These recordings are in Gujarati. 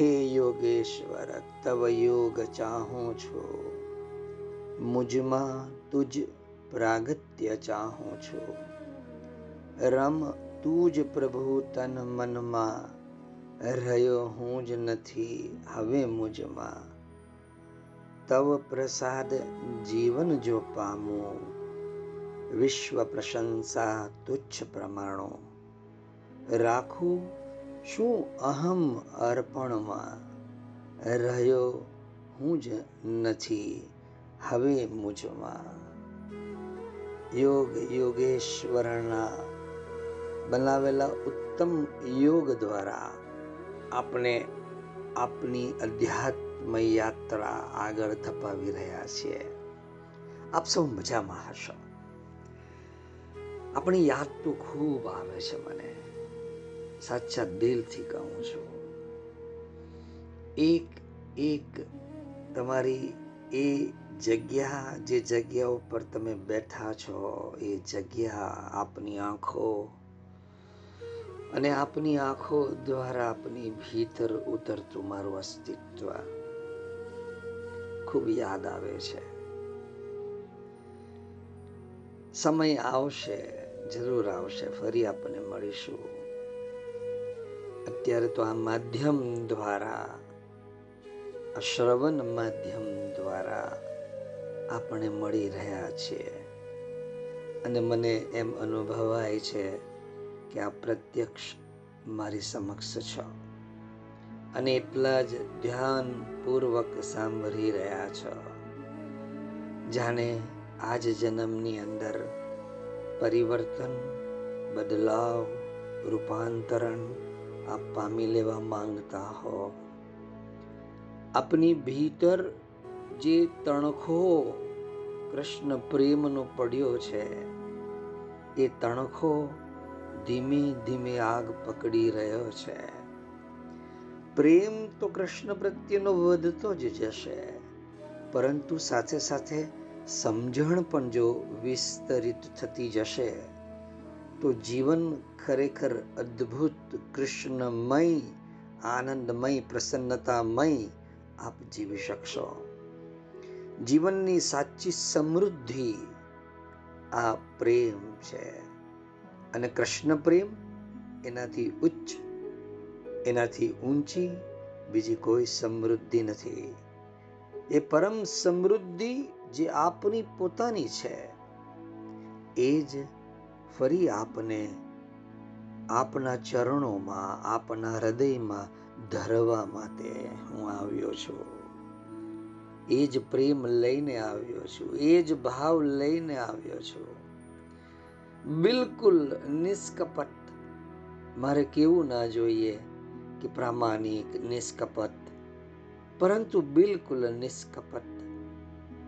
હે યોગેશ્વર તવ યોગ ચાહું છું મુજમાં તુજ પ્રાગત્ય ચાહું છું રમ તું જ પ્રભુ તન મનમાં રહ્યો હું જ નથી હવે મુજમાં તવ પ્રસાદ જીવન જો પામું વિશ્વ પ્રશંસા તુચ્છ પ્રમાણો રાખું શું અહમ અર્પણમાં રહ્યો હું જ નથી હવે મુજમાં? યોગ યોગેશ્વરના બનાવેલા ઉત્તમ યોગ દ્વારા આપણે આપની અધ્યાત્મ યાત્રા આગળ ધપાવી રહ્યા છીએ. આપ સૌ મજામાં હશો? આપણી યાદ તો ખૂબ આવે છે મને. સાચા દિલથી કહું છું. એક એક તમારી એ જગ્યા, જે જગ્યા ઉપર તમે બેઠા છો, એ જગ્યા આપની આંખો અને આપની આંખો દ્વારા આપની ભીતર ઉતરતું મારું અસ્તિત્વ ખૂબ યાદ આવે છે. સમય આવશે, જરૂર આવશે, ફરી આપણને મળીશું. અત્યારે તો આ માધ્યમ દ્વારા, આ શ્રવણ માધ્યમ દ્વારા આપણે મળી રહ્યા છીએ. અને મને એમ અનુભવાય છે કે આ પ્રત્યક્ષ મારી સમક્ષ છો. અને એટલા જ ધ્યાનપૂર્વક સાંભળી રહ્યા છો. જાણે આજ જન્મની અંદર પરિવર્તન, બદલાવ, રૂપાંતરણ આપ પામી લેવા માંગતા હો. આપની ભીતર જે તણખો કૃષ્ણ પ્રેમનો પડ્યો છે, એ તણખો ધીમે ધીમે આગ પકડી રહ્યો છે. પ્રેમ તો કૃષ્ણ પ્રત્યેનો વધતો જ જશે, પરંતુ સાથે સાથે સમજણ પણ જો વિસ્તરિત થતી જશે. તો જીવન ખરેખર અદ્ભુત, કૃષ્ણમય, આનંદમય, પ્રસન્નતામય આપ જીવી શકશો. જીવનની સાચી સમૃદ્ધિ આ પ્રેમ છે. અને કૃષ્ણ પ્રેમ એનાથી ઉચ્ચ, એનાથી ઊંચી બીજી કોઈ સમૃદ્ધિ નથી. એ પરમ સમૃદ્ધિ જે આપની પોતાની છે, એ જ ફરી આપને આપના ચરણોમાં, આપના હૃદયમાં ધરવા માટે હું આવ્યો છું. એ જ પ્રેમ લઈને આવ્યો છું, એ જ ભાવ લઈને આવ્યો છું. બિલકુલ નિષ્કપટ. મારે કેવું ના જોઈએ કે પ્રામાણિક, નિષ્કપટ. પરંતુ બિલકુલ નિષ્કપટ.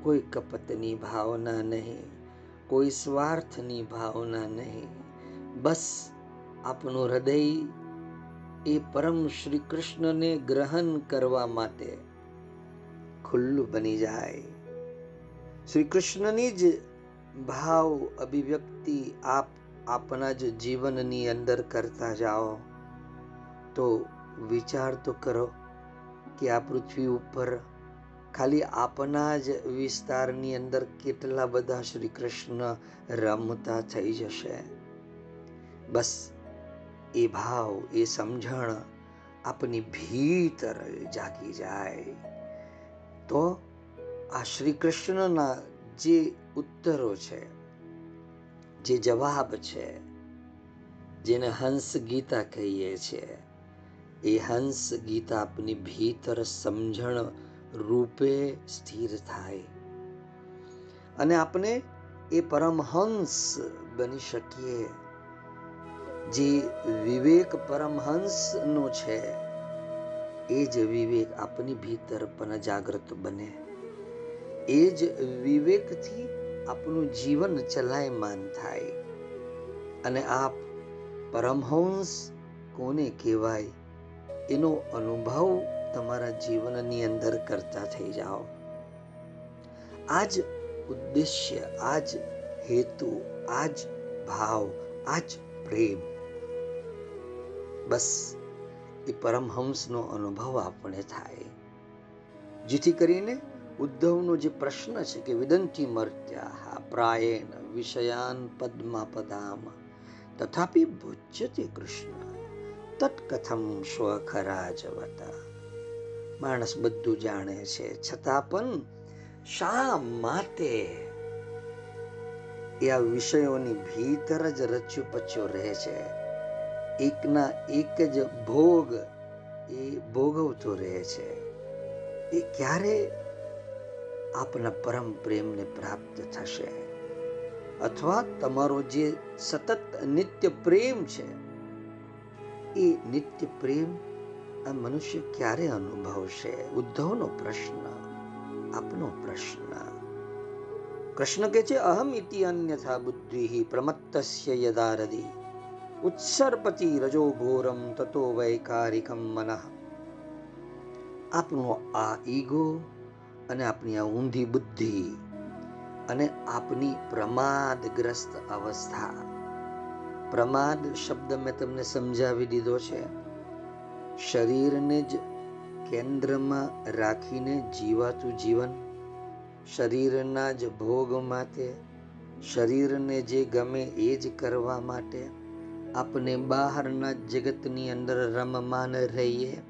કોઈ કપટની ભાવના નહીં. કોઈ સ્વાર્થની ભાવના નહીં. બસ આપનું હૃદય એ પરમ શ્રી કૃષ્ણને ગ્રહણ કરવા માટે ખુલ્લું બની જાય. શ્રી કૃષ્ણની જ ભાવ અભિવ્યક્તિ આપ આપના જ જીવનની અંદર કરતા જાઓ. તો વિચાર તો કરો કે આ પૃથ્વી ઉપર ખાલી આપના જ વિસ્તારની અંદર કેટલા બધા શ્રી કૃષ્ણ રમતા થઈ જશે? બસ, એ ભાવ, એ સમજણ આપની ભીતર જાગી જાય. તો આ શ્રી કૃષ્ણના જે ઉત્તરો છે, જે જવાબ છે, જેને હંસ ગીતા કહીએ છીએ એ હંસ ગીતા આપની ભીતર સમજણ રૂપે સ્થિર થાય. અને આપણે એ પરમહંસ બની શકીએ. જે વિવેક પરમહંસનો છે, એ જ વિવેક આપની ભીતર પણ જાગૃત બને. એ જ વિવેકથી આપનું જીવન ચલાયમાન થાય. અને આપ પરમહંસ કોને કહેવાય? એનો અનુભવ તમારા જીવનની અંદર કરતા થઈ જાઓ. આ જ ઉદ્દેશ્ય, આ જ હેતુ, આ જ ભાવ, આ જ પ્રેમ. બસ, એ પરમહંસનો અનુભવ આપણે થાય. જેથી કરીને ઉદ્ધવનો જે પ્રશ્ન છે કે વિદંતી મર્ત્યા પ્રાયેન વિષયાન પદ્મા પદામ તથાપિ ભુજ્યતે કૃષ્ણ, તત્કથમ સ્વખરાજવતા માણસ બધું જાણે છે. છતાં પણ શા માટે એ આ વિષયોની ભીતર જ રચ્યું પચ્યો રહે છે? એકના એક જ ભોગ એ ભોગવતો રહે છે. એ ક્યારે આપના પરમ પ્રેમને પ્રાપ્ત થશે? અથવા તમારો જે સતત નિત્ય પ્રેમ છે, એ નિત્ય પ્રેમ આ મનુષ્ય ક્યારે અનુભવશે? ઉદ્ધવનો પ્રશ્ન, આપનો પ્રશ્ન. કૃષ્ણ કે છે, અહમ ઇતિ અન્યથા બુદ્ધિ પ્રમત્તસ્ય યદારદી ઉત્સર્પતિ રજો ઘોરમ તતો વૈકારિકમ મનઃ. આપનો આ ઈગો અને આપની આ ઊંધી બુદ્ધિ અને આપની પ્રમાદગ્રસ્ત અવસ્થા. પ્રમાદ શબ્દ મેં તમને સમજાવી દીધો છે. શરીરને જ કેન્દ્રમાં રાખીને જીવાતું જીવન, શરીરના જ ભોગ માટે, શરીરને જે ગમે એ જ કરવા માટે આપણે બહારના જગતની અંદર રમમાન રહીએ.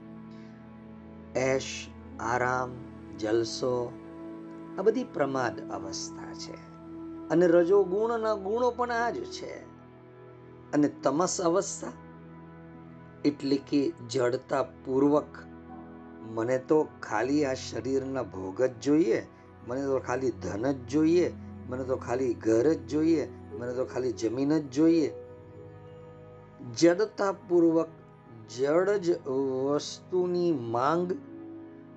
એશ, આરામ, જલસો, આ બધી પ્રમાદ અવસ્થા છે. અને રજો ગુણના ગુણો પણ આ જ છે. અને તમસ અવસ્થા એટલે કે જડતા પૂર્વક મને તો ખાલી આ શરીરના ભોગ જ જોઈએ, મને તો ખાલી ધન જ જોઈએ, મને તો ખાલી ઘર જ જોઈએ, મને તો ખાલી જમીન જ જોઈએ. જડતા પૂર્વક જડ જ વસ્તુની માંગ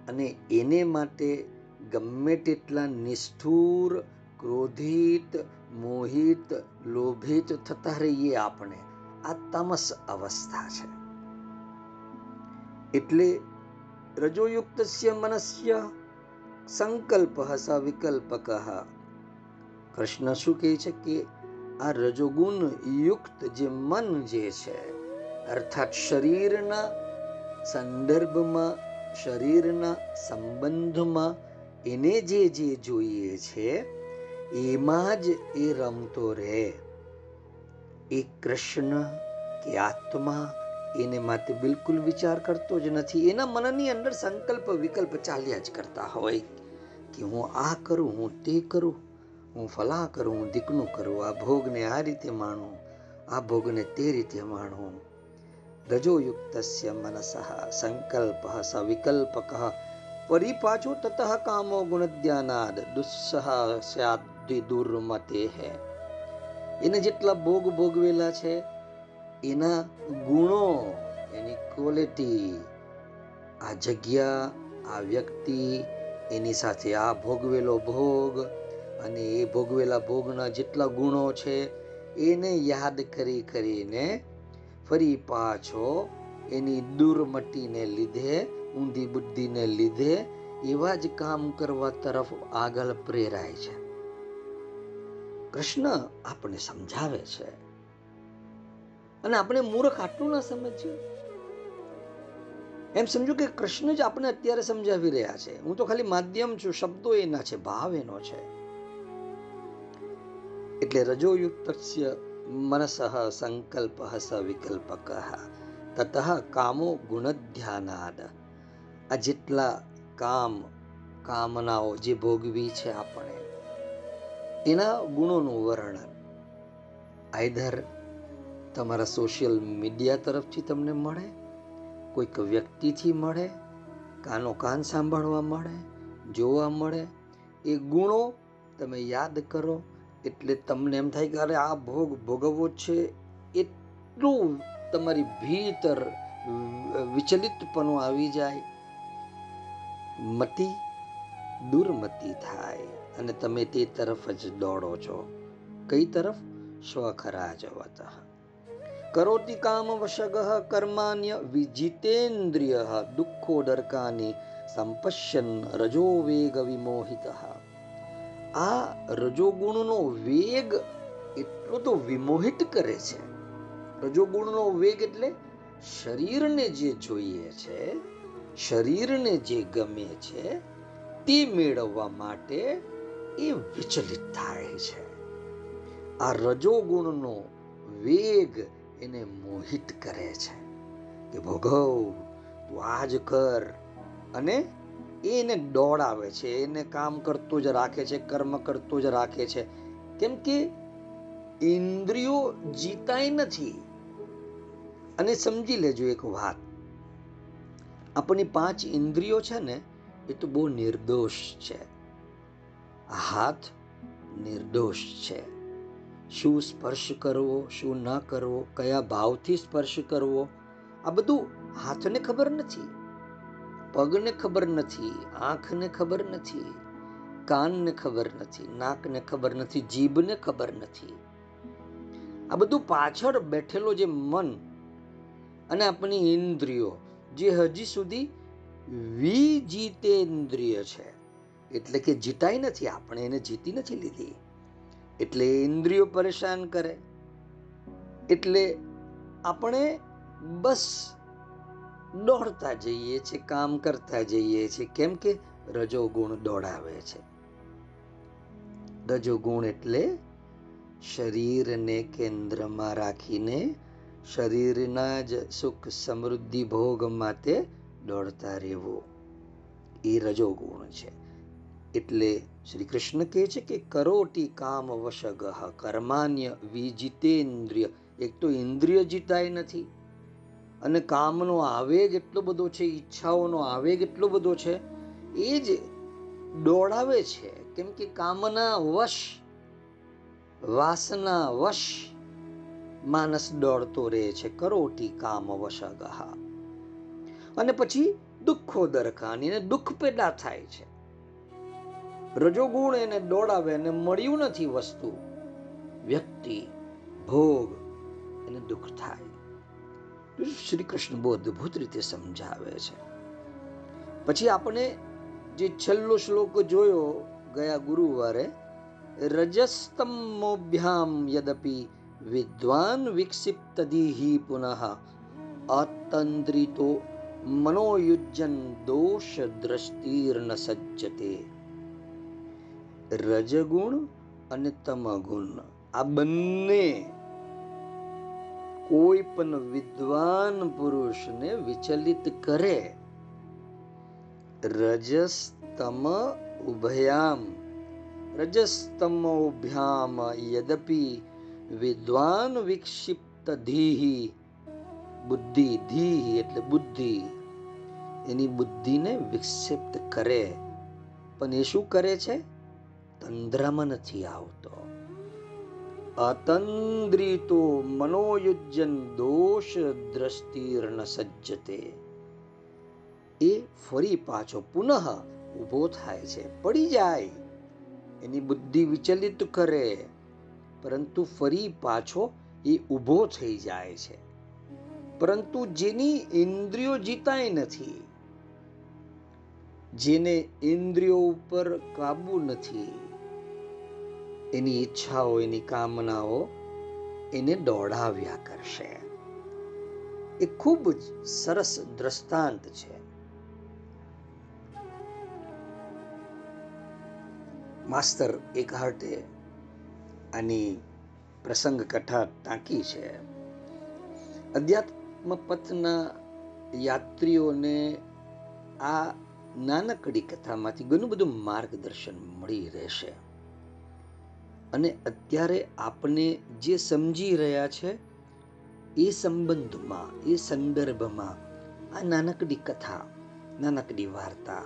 અને એને માટે ગમે તેટલા નિષ્ઠુર, ક્રોધિત, મોહિત, લોભિત થતા રહીએ આપણે. આ તમસ અવસ્થા છે. એટલે રજોયુક્ત મનસ્ય સંકલ્પ સ વિકલ્પક. કૃષ્ણ શું કહે છે કે આ રજોગુણ યુક્ત જે મન જે છે, અર્થાત શરીરના સંદર્ભમાં, શરીરના સંબંધમાં, એને જે જે જોઈએ છે, એમાં જ એ રમતો રહે. એ કૃષ્ણ કે આત્મા એને માટે બિલકુલ વિચાર કરતો જ નથી. એના મનની અંદર સંકલ્પ વિકલ્પ ચાલ્યા જ કરતા હોય કે હું આ કરું, હું તે કરું, હું ફલા કરું, હું દીકનું કરું. આ ભોગને આ રીતે માણું, આ ભોગને તે રીતે માણું. રજોયુક્ત મનસ સંકલ્પ સ વિકલ્પક. પરિપાચો તતઃ કામો ગુણધ્યાનાદ દુસ્સહ સ્યાદ્વિ દુર્મતે. હે એને જેટલા ભોગ ભોગવેલા છે એના ગુણો, એની ક્વોલિટી આ જગ્યા, આ વ્યક્તિ, એની સાથે આ ભોગવેલો ભોગ અને એ ભોગવેલા ભોગના જેટલા ગુણો છે, એને યાદ કરી કરીને ફરી પાછો એની દુર્મટીને લીધે, ઊંધી બુદ્ધિને લીધે એવા જ કામ કરવા તરફ આગળ પ્રેરાય છે. કૃષ્ણ આપણે સમજાવે છે અને આપણે મૂર્ખ આટલું ના સમજીએ. એમ સમજો કે કૃષ્ણ જ આપણે અત્યારે સમજાવી રહ્યા છે. હું તો ખાલી માધ્યમ છું, શબ્દો એના છે, ભાવ એનો છે. એટલે રજોયુક્ત મનસ સંકલ્પ સ વિકલ્પક. તત કામો ગુણધ્યાનાદ. આ જેટલા કામ, કામનાઓ જે ભોગવી છે આપણે એના ગુણોનું વર્ણન. આઈધર તમારા સોશિયલ મીડિયા તરફથી તમને મળે, કોઈક વ્યક્તિથી મળે, કાનો કાન સાંભળવા મળે, જોવા મળે, એ ગુણો તમે યાદ કરો, એટલે તમને એમ થાય કે અરે આ ભોગ ભોગવવો છે, એટલું તમારી ભીતર વિચલિતપણું આવી જાય. મતી દુર્મતી થાય અને તમે તે તરફ જ દોડો છો. કઈ તરફ? સ્વખરાજવત કરોતિ કામ વશગઃ કર્માન્ય વિજિતેન્દ્રિય દુઃખોદરકાની સંપશ્યન રજો વેગ વિમોહિત આ રજોગુણનો વેગ એટલો તો વિમોહિત કરે છે। રજોગુણનો વેગ એટલે શરીરને જે જોઈએ છે, શરીરને જે ગમે છે, તે મેળવવા માટે એ વિચલિત થાય છે। આ રજોગુણનો વેગ એને મોહિત કરે છે કે ભોગવ, તું આજ કર. અને એને દોડાવે છે, એને કામ કરતો જ રાખે છે, કર્મ કરતો જ રાખે છે. કેમ કે ઇન્દ્રિયો જીતાય નથી. અને સમજી લેજો એક વાત. આપણી પાંચ ઇન્દ્રિયો છે ને, એ તો બહુ નિર્દોષ છે. હાથ નિર્દોષ છે. શું સ્પર્શ કરવો, શું ન કરવો, કયા ભાવથી સ્પર્શ કરવો, આ બધું હાથને ખબર નથી, પગને ખબર નથી, આંખને ખબર નથી, કાનને ખબર નથી, નાકને ખબર નથી, જીભને ખબર નથી. આ બધું પાછળ બેઠેલો જે મન અને આપણી ઇન્દ્રિયો, જે હજી સુધી વિજીતેન્દ્રિય છે. એટલે કે જીતાઈ નથી, આપણે એને જીતી નથી લીધી. એટલે ઇન્દ્રિયો પરેશાન કરે. એટલે આપણે બસ દોડતા જઈએ છીએ, કામ કરતા જઈએ છીએ. કેમ કે રજોગુણ દોડાવે છે. રજોગુણ એટલે શરીરને કેન્દ્રમાં રાખીને શરીરના જ સુખ સમૃદ્ધિ ભોગ માટે દોડતા રહેવું. એ રજોગુણ છે. એટલે શ્રી કૃષ્ણ કહે છે કે કરોટી કામ વશગહ, કર્માન્ય વિજિતેન્દ્રિય. એક તો ઇન્દ્રિય જીતાય નથી, અને કામનો આવેગ એટલો બધો છે, ઈચ્છાઓનો આવેગ એટલો બધો છે, એ જ દોડાવે છે. કેમ કે કામના વશ, વાસના વશ માનસ દોડતો રહે છે, કરોટી કામ વશગહ. અને પછી દુઃખો દરખાની, અને દુઃખ પેદા થાય છે. રજોગુણ એને દોડાવે અને મળ્યું નથી વસ્તુ, વ્યક્તિ, ભોગ એને દુઃખ થાય. શ્રી કૃષ્ણ બહુ અદ્ભુત રીતે સમજાવે છે. પછી આપણે જે છેલ્લો શ્લોક જોયો ગયા ગુરુવારે, રજસ્તમોભ્યામ યદપી વિદ્વાન વિક્ષિપ્તદીહિ પુનઃ અતંદ્રિતો મનોયુજ્જન દોષ દ્રષ્ટિર્ન સજ્જતે. રજગુણ અને તમગુણ. આ બંને કોઈ પણ વિદ્વાન પુરુષને વિચલિત કરે. રજસ તમ ઉભયામ. રજસ્તમોભ્યામ યદપી વિદ્વાન વિક્ષિપ્ત ધીહી. બુદ્ધિ ધીહી એટલે બુદ્ધિ. એની બુદ્ધિને વિક્ષિપ્ત કરે. પણ એ શું કરે છે? તંદ્રામાં નથી આવતો. અતંદ્રિતો મનોયુજ્જન દોષ દ્રષ્ટિર્ન સજ્જતે. એ ફરી પાછો પુનઃ ઊભો થાય છે, પડી જાય. એની બુદ્ધિ વિચલિત કરે, પરંતુ ફરી પાછો એ ઊભો થઈ જાય છે. પરંતુ જેની ઇન્દ્રિયો જીતાય નથી, જેને ઇન્દ્રિયો ઉપર કાબુ નથી એની ઈચ્છાઓ, એની કામનાઓ એને દોડાવ્યા કરશે. એ ખૂબ જ સરસ દ્રષ્ટાંત છે. માસ્તર એક હાર્ટે આની પ્રસંગ કથા ટાંકી છે. અધ્યાત્મ પથના યાત્રીઓને આ નાનકડી કથામાંથી ઘણું બધું માર્ગદર્શન મળી રહેશે. અને અત્યારે આપણે જે સમજી રહ્યા છે, એ સંબંધમાં, એ સંદર્ભમાં આ નાનકડી કથા, નાનકડી વાર્તા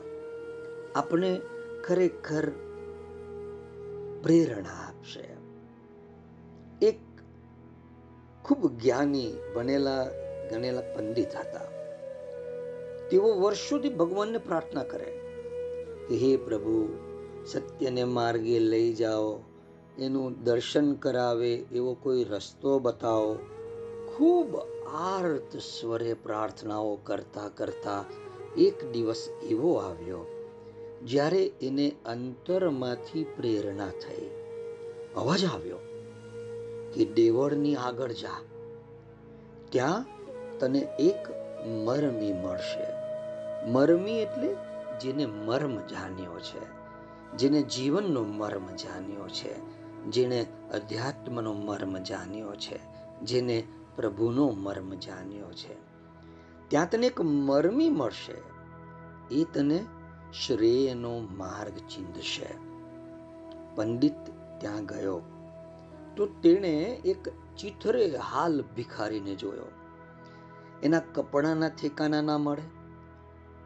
આપણે ખરેખર પ્રેરણા આપશે. એક ખૂબ જ્ઞાની ભણેલા, ગણેલા પંડિત હતા. તેઓ વર્ષોથી ભગવાનને પ્રાર્થના કરે કે, હે પ્રભુ, સત્યને માર્ગે લઈ જાઓ. એનું દર્શન કરાવે એવો કોઈ રસ્તો બતાવો. ખૂબ આર્ત સ્વરે પ્રાર્થનાઓ કરતા કરતા એક દિવસ એવો આવ્યો, જ્યારે એને અંતરમાંથી પ્રેરણા થઈ. અવાજ આવ્યો કે દેવળની આગળ જા. ત્યાં તને એક મરમી મળશે. મરમી એટલે જેને મર્મ જાણ્યો છે, જેને જીવનનો મર્મ જાણ્યો છે. જેને અધ્યાત્મનો મર્મ જાણ્યો છે, જેને પ્રભુનો મર્મ જાણ્યો છે. ત્યાં તને એક મર્મી મળશે. એ તને શ્રેયનો માર્ગ ચીંધશે. પંડિત ત્યાં ગયો. તો તેણે એક ચીથરે હાલ ભિખારીને જોયો. એના કપડાના ઠેકાના ના મળે.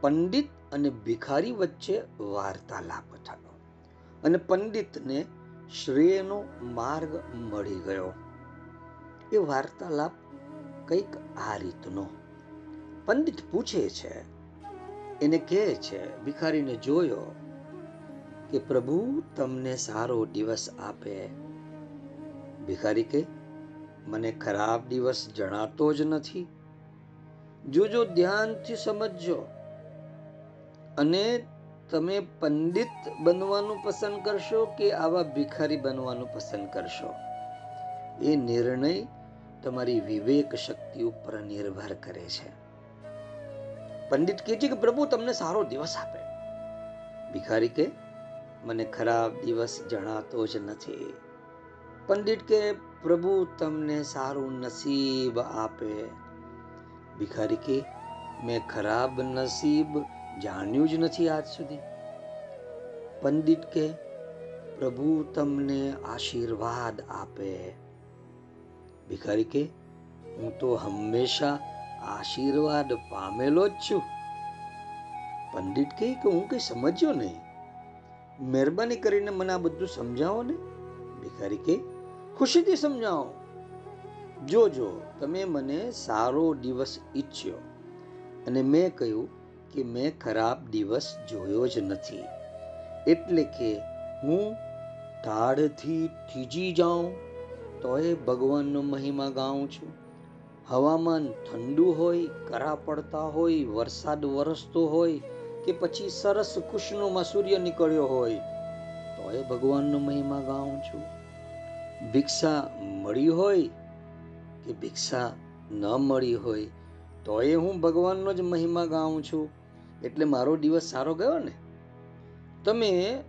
પંડિત અને ભિખારી વચ્ચે વાર્તાલાપ થયો. અને પંડિતને શ્રેયનો માર્ગ મળી ગયો. એ વાર્તાલાપ કંઈક આ રીતનો. પંડિત પૂછે છે, એને કહે છે, ભિખારીને જોયો કે પ્રભુ તમને સારો દિવસ આપે. ભિખારી કે મને ખરાબ દિવસ જણાતો જ નથી. જોજો ધ્યાનથી સમજજો. અને તમે પંડિત બનવાનું પસંદ કરશો કે આવા ભિખારી બનવાનું પસંદ કરશો? એ નિર્ણય તમારી વિવેક શક્તિ ઉપર નિર્ભર કરે છે. પંડિત કહે છે કે, પ્રભુ, તમને સારો દિવસ આપે. ભિખારી કે મને ખરાબ દિવસ જણાતો જ નથી. પંડિત કે પ્રભુ, તમને સારું નસીબ આપે. ભિખારી કે મેં ખરાબ નસીબ જાણ્યું જ નથી આજ સુધી. પંડિત કે, પ્રભુ તમને આશીર્વાદ આપે. ભિખારી કે, હું તો હંમેશા આશીર્વાદ પામેલો જ છું. પંડિત કહે કે હું કઈ સમજ્યો નહીં? મહેરબાની કરીને મને આ બધું સમજાવો ને. ભિખારી કે, ખુશીથી સમજાવો. જોજો તમે મને સારો દિવસ ઈચ્છ્યો અને મેં કહ્યું કે મેં ખરાબ દિવસ જોયો જ નથી. એટલે કે હું ઢાળથી થીજી જાઉં, તોય ભગવાનનો મહિમા ગાઉં છું. હવામાન ઠંડુ હોય, કરા પડતા હોય, વરસાદ વરસતો હોય, કે પછી સરસ કુશનોમાં સૂર્ય નીકળ્યો હોય, તોય ભગવાનનો મહિમા ગાઉં છું. ભિક્ષા મળી હોય કે ભિક્ષા ન મળી હોય, તોય હું ભગવાનનો જ મહિમા ગાઉં છું. એટલે મારો દિવસ સારો ગયો ને? તમે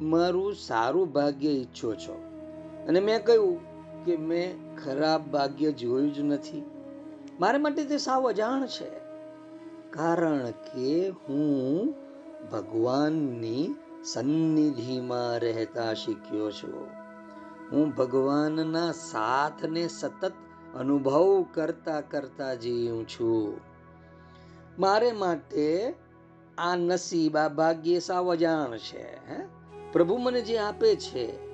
મારું સારું ભાગ્ય ઈચ્છો છો. અને મેં કહ્યું કે મેં ખરાબ ભાગ્ય જોયું જ નથી. મારા માટે તે સાવ અજાણ છે. કારણ કે હું ભગવાનની સન્નિધિમાં રહેતા શીખ્યો છું. હું ભગવાનના સાથને સતત અનુભવ કરતા કરતા જીવું છું. મારે માટે આ નસીબ, આ ભાગ્ય સાવ અજાણ છે, હે? પ્રભુ મને જે આપે છે,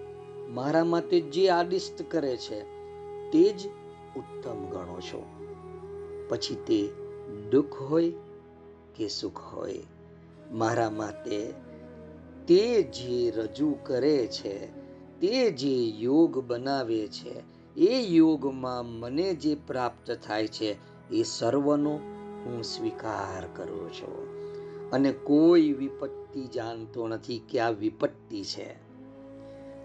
મારા માટે જે આદિષ્ટ કરે છે, તે જ ઉત્તમ ગણો છો. પછી તે દુઃખ હોય કે સુખ હોય, મારા માટે તે જે રજૂ કરે છે, તે જે યોગ બનાવે છે, એ યોગમાં મને જે પ્રાપ્ત થાય છે, એ સર્વનો હું સ્વીકાર કરું છું. અને કોઈ વિપત્તિ જાણતો નથી કે આ વિપત્તિ છે.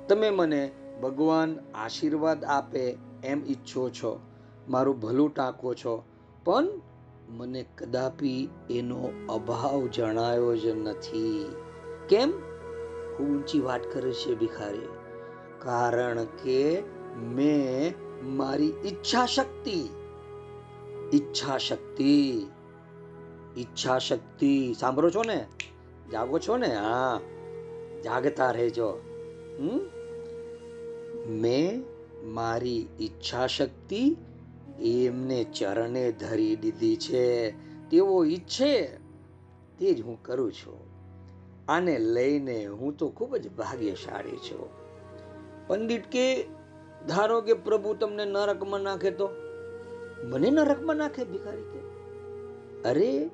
તમે મને ભગવાન આશીર્વાદ આપે એમ ઈચ્છો છો, મારું ભલું ટાંકો છો, પણ મને કદાપી એનો અભાવ જણાયો જ નથી. કેમ? ઊંચી વાત કરે છે ભિખારી. કારણ કે મેં મારી ઈચ્છા શક્તિ ઈચ્છા શક્તિ ઈચ્છા શક્તિ સાંભળો છો ને? જાગો છો ને? હા. જાગતા રહેજો. હમ? મેં મારી ઈચ્છા શક્તિ એમને ચરણે ધરી દીધી છે. તેઓ ઈચ્છે તે જ હું કરું છું. આને લઈને હું તો ખૂબ જ ભાગ્યશાળી છું. પંડિત કે, ધારો કે પ્રભુ તમને નરકમાં નાખે તો? મને નરકમાં નાખે ભિખારી કે? અરે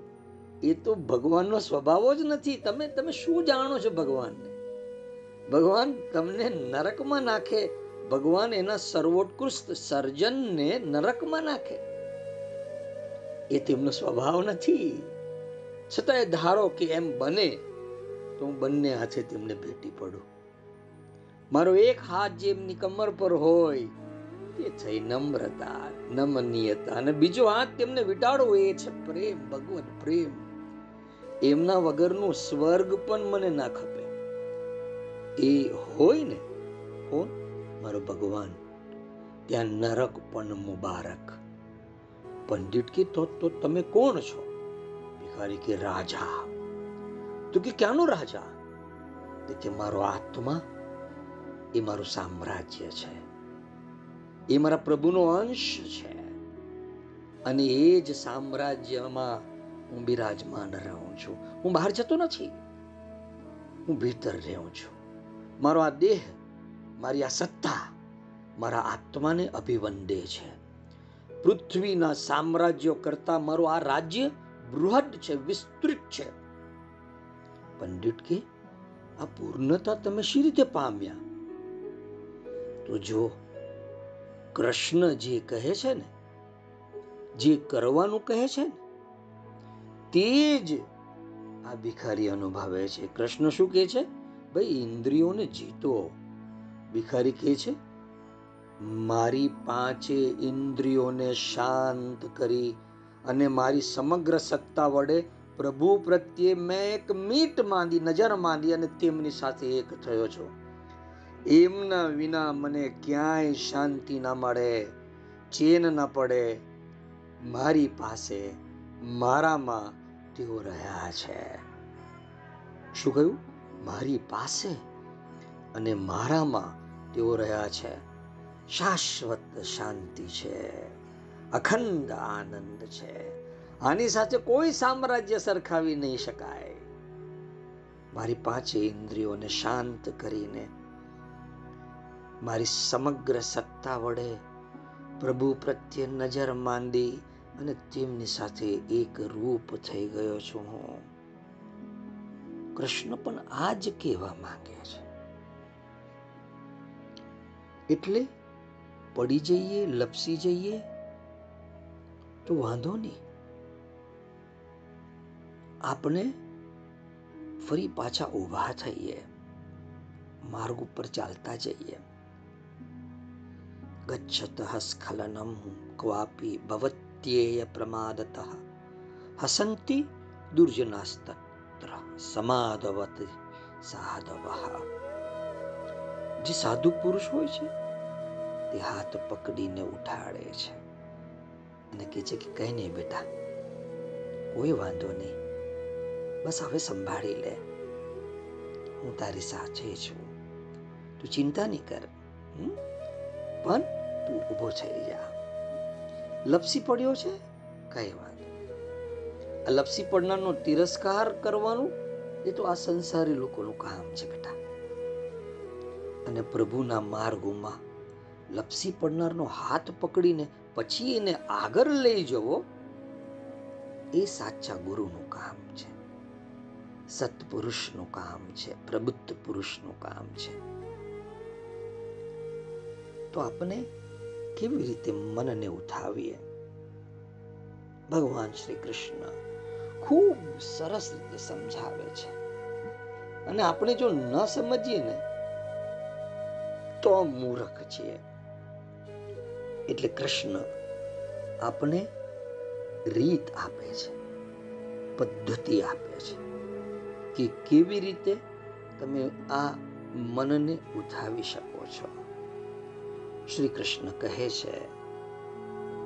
એ તો ભગવાનનો સ્વભાવ જ નથી. તમે તમે શું જાણો છો ભગવાનને? ભગવાન તમને નરકમાં નાખે. ભગવાન એના સર્વોત્કૃષ્ટ સર્જનને નરકમાં નાખે. એ તેમનો સ્વભાવ નથી. છતાંય ધારો કે એમ બને, તો હું બંને હાથે તેમને ભેટી પડું. મારો એક હાથ જે એમની કમર પર હોય, તે થઈ નમ્રતા, નમનીયતા, અને બીજો હાથ તેમને વિટાડો એ છે પ્રેમ, ભગવત પ્રેમ. એમના વગરનું સ્વર્ગ પણ મને ના ખપે. એ હોય ને કોણ મારો ભગવાન, ત્યાં નરક પણ મુબારક. પંડિત કે, તો તો તમે કોણ છો? ભિખારી કે રાજા? તો કે ક્યાંનો રાજા? તો કે મારો આત્મા, એ મારું સામ્રાજ્ય છે. એ મારા પ્રભુનો અંશ છે. અને એ જ સામ્રાજ્યમાં હું બિરાજમાન રહું છું. હું બહાર જતો નથી. હું ભીતર રહું છું. મારો આ દેહ, મારી આ સત્તા, મારા આત્માને અભિવંદે છે. પૃથ્વીના સામ્રાજ્યો કરતા મારું આ રાજ્ય બૃહદ છે, વિસ્તૃત છે. પંડિત કે, આ પૂર્ણતા તમે શી રીતે પામ્યા? તો જો કૃષ્ણ જે કહે છે ને, જે કરવાનું કહે છે ને તે જ આ ભિખારી અનુભવે છે. કૃષ્ણ શું કહે છે? ભાઈ, ઇન્દ્રિયોને જીતો. ભિખારી કહે છે, મારી પાંચે ઇન્દ્રિયોને શાંત કરી અને મારી સમગ્ર સત્તા વડે પ્રભુ પ્રત્યે મેં એક મીટ માંદી, નજર માંદી અને તેમની સાથે એક થયો છું. એમના વિના મને ક્યાંય શાંતિ ના મળે, ચેન ના પડે. મારી પાસે, મારામાં તેઓ રહ્યા છે. શું કહ્યું? મારી પાસે અને મારામાં તેઓ રહ્યા છે. શાશ્વત શાંતિ છે. અખંડ આનંદ છે. આની સાથે કોઈ સામ્રાજ્ય સરખાવી નહીં શકાય. મારી પાંચે ઇન્દ્રિયોને શાંત કરીને મારી સમગ્ર સત્તા વડે પ્રભુ પ્રત્યે નજર માંદી અને તેમની સાથે એક રૂપ થઈ ગયો છું હું. કૃષ્ણ પણ આ જ કહેવા માંગે છે. એટલે પડી જઈએ, લપસી જઈએ, તો વાંધો નહીં. આપણે ફરી પાછા ઊભા થઈએ, માર્ગ ઉપર ચાલતા જઈએ. ગચ્છત સ્ખલનમ ક્વાપી ભવત્યેય પ્રમાદત હસંતી દુર્જનાસ્તત્ર સમાદવત સાધવ જે સાધુ પુરુષ હોય છે, તે હાથ પકડીને ઉઠાડે છે અને કહે છે કે કઈ નહીં બેટા, કોઈ વાંધો નહીં. બસ હવે સંભાળી લે. હું તારી સાથે છું. તું ચિંતા નહીં કર પણ તું ઊભો થઈ જા. લપસી પડ્યો છે? કઈ વાત આ લપસી પડનારનો તિરસ્કાર કરવાનું એ તો આ સંસારી લોકોનું કામ છે બેટા. અને પ્રભુના માર્ગોમાં લપસી પડનારનો હાથ પકડીને પછી એને આગળ લઈ જવો એ સાચા ગુરુનું કામ છે. સત્પુરુષનું કામ છે, પ્રબુદ્ધ પુરુષનું કામ છે. તો આપણે કેવી રીતે મનને ઉઠાવીએ? ભગવાન શ્રી કૃષ્ણ ખૂબ સરસ રીતે સમજાવે છે. અને આપણે જો ન સમજીએ ને, તો મૂર્ખ છીએ. એટલે કૃષ્ણ આપણે રીત આપે છે, પદ્ધતિ આપે છે કે કેવી રીતે તમે આ મનને ઉઠાવી શકો છો. શ્રી કૃષ્ણ કહે છે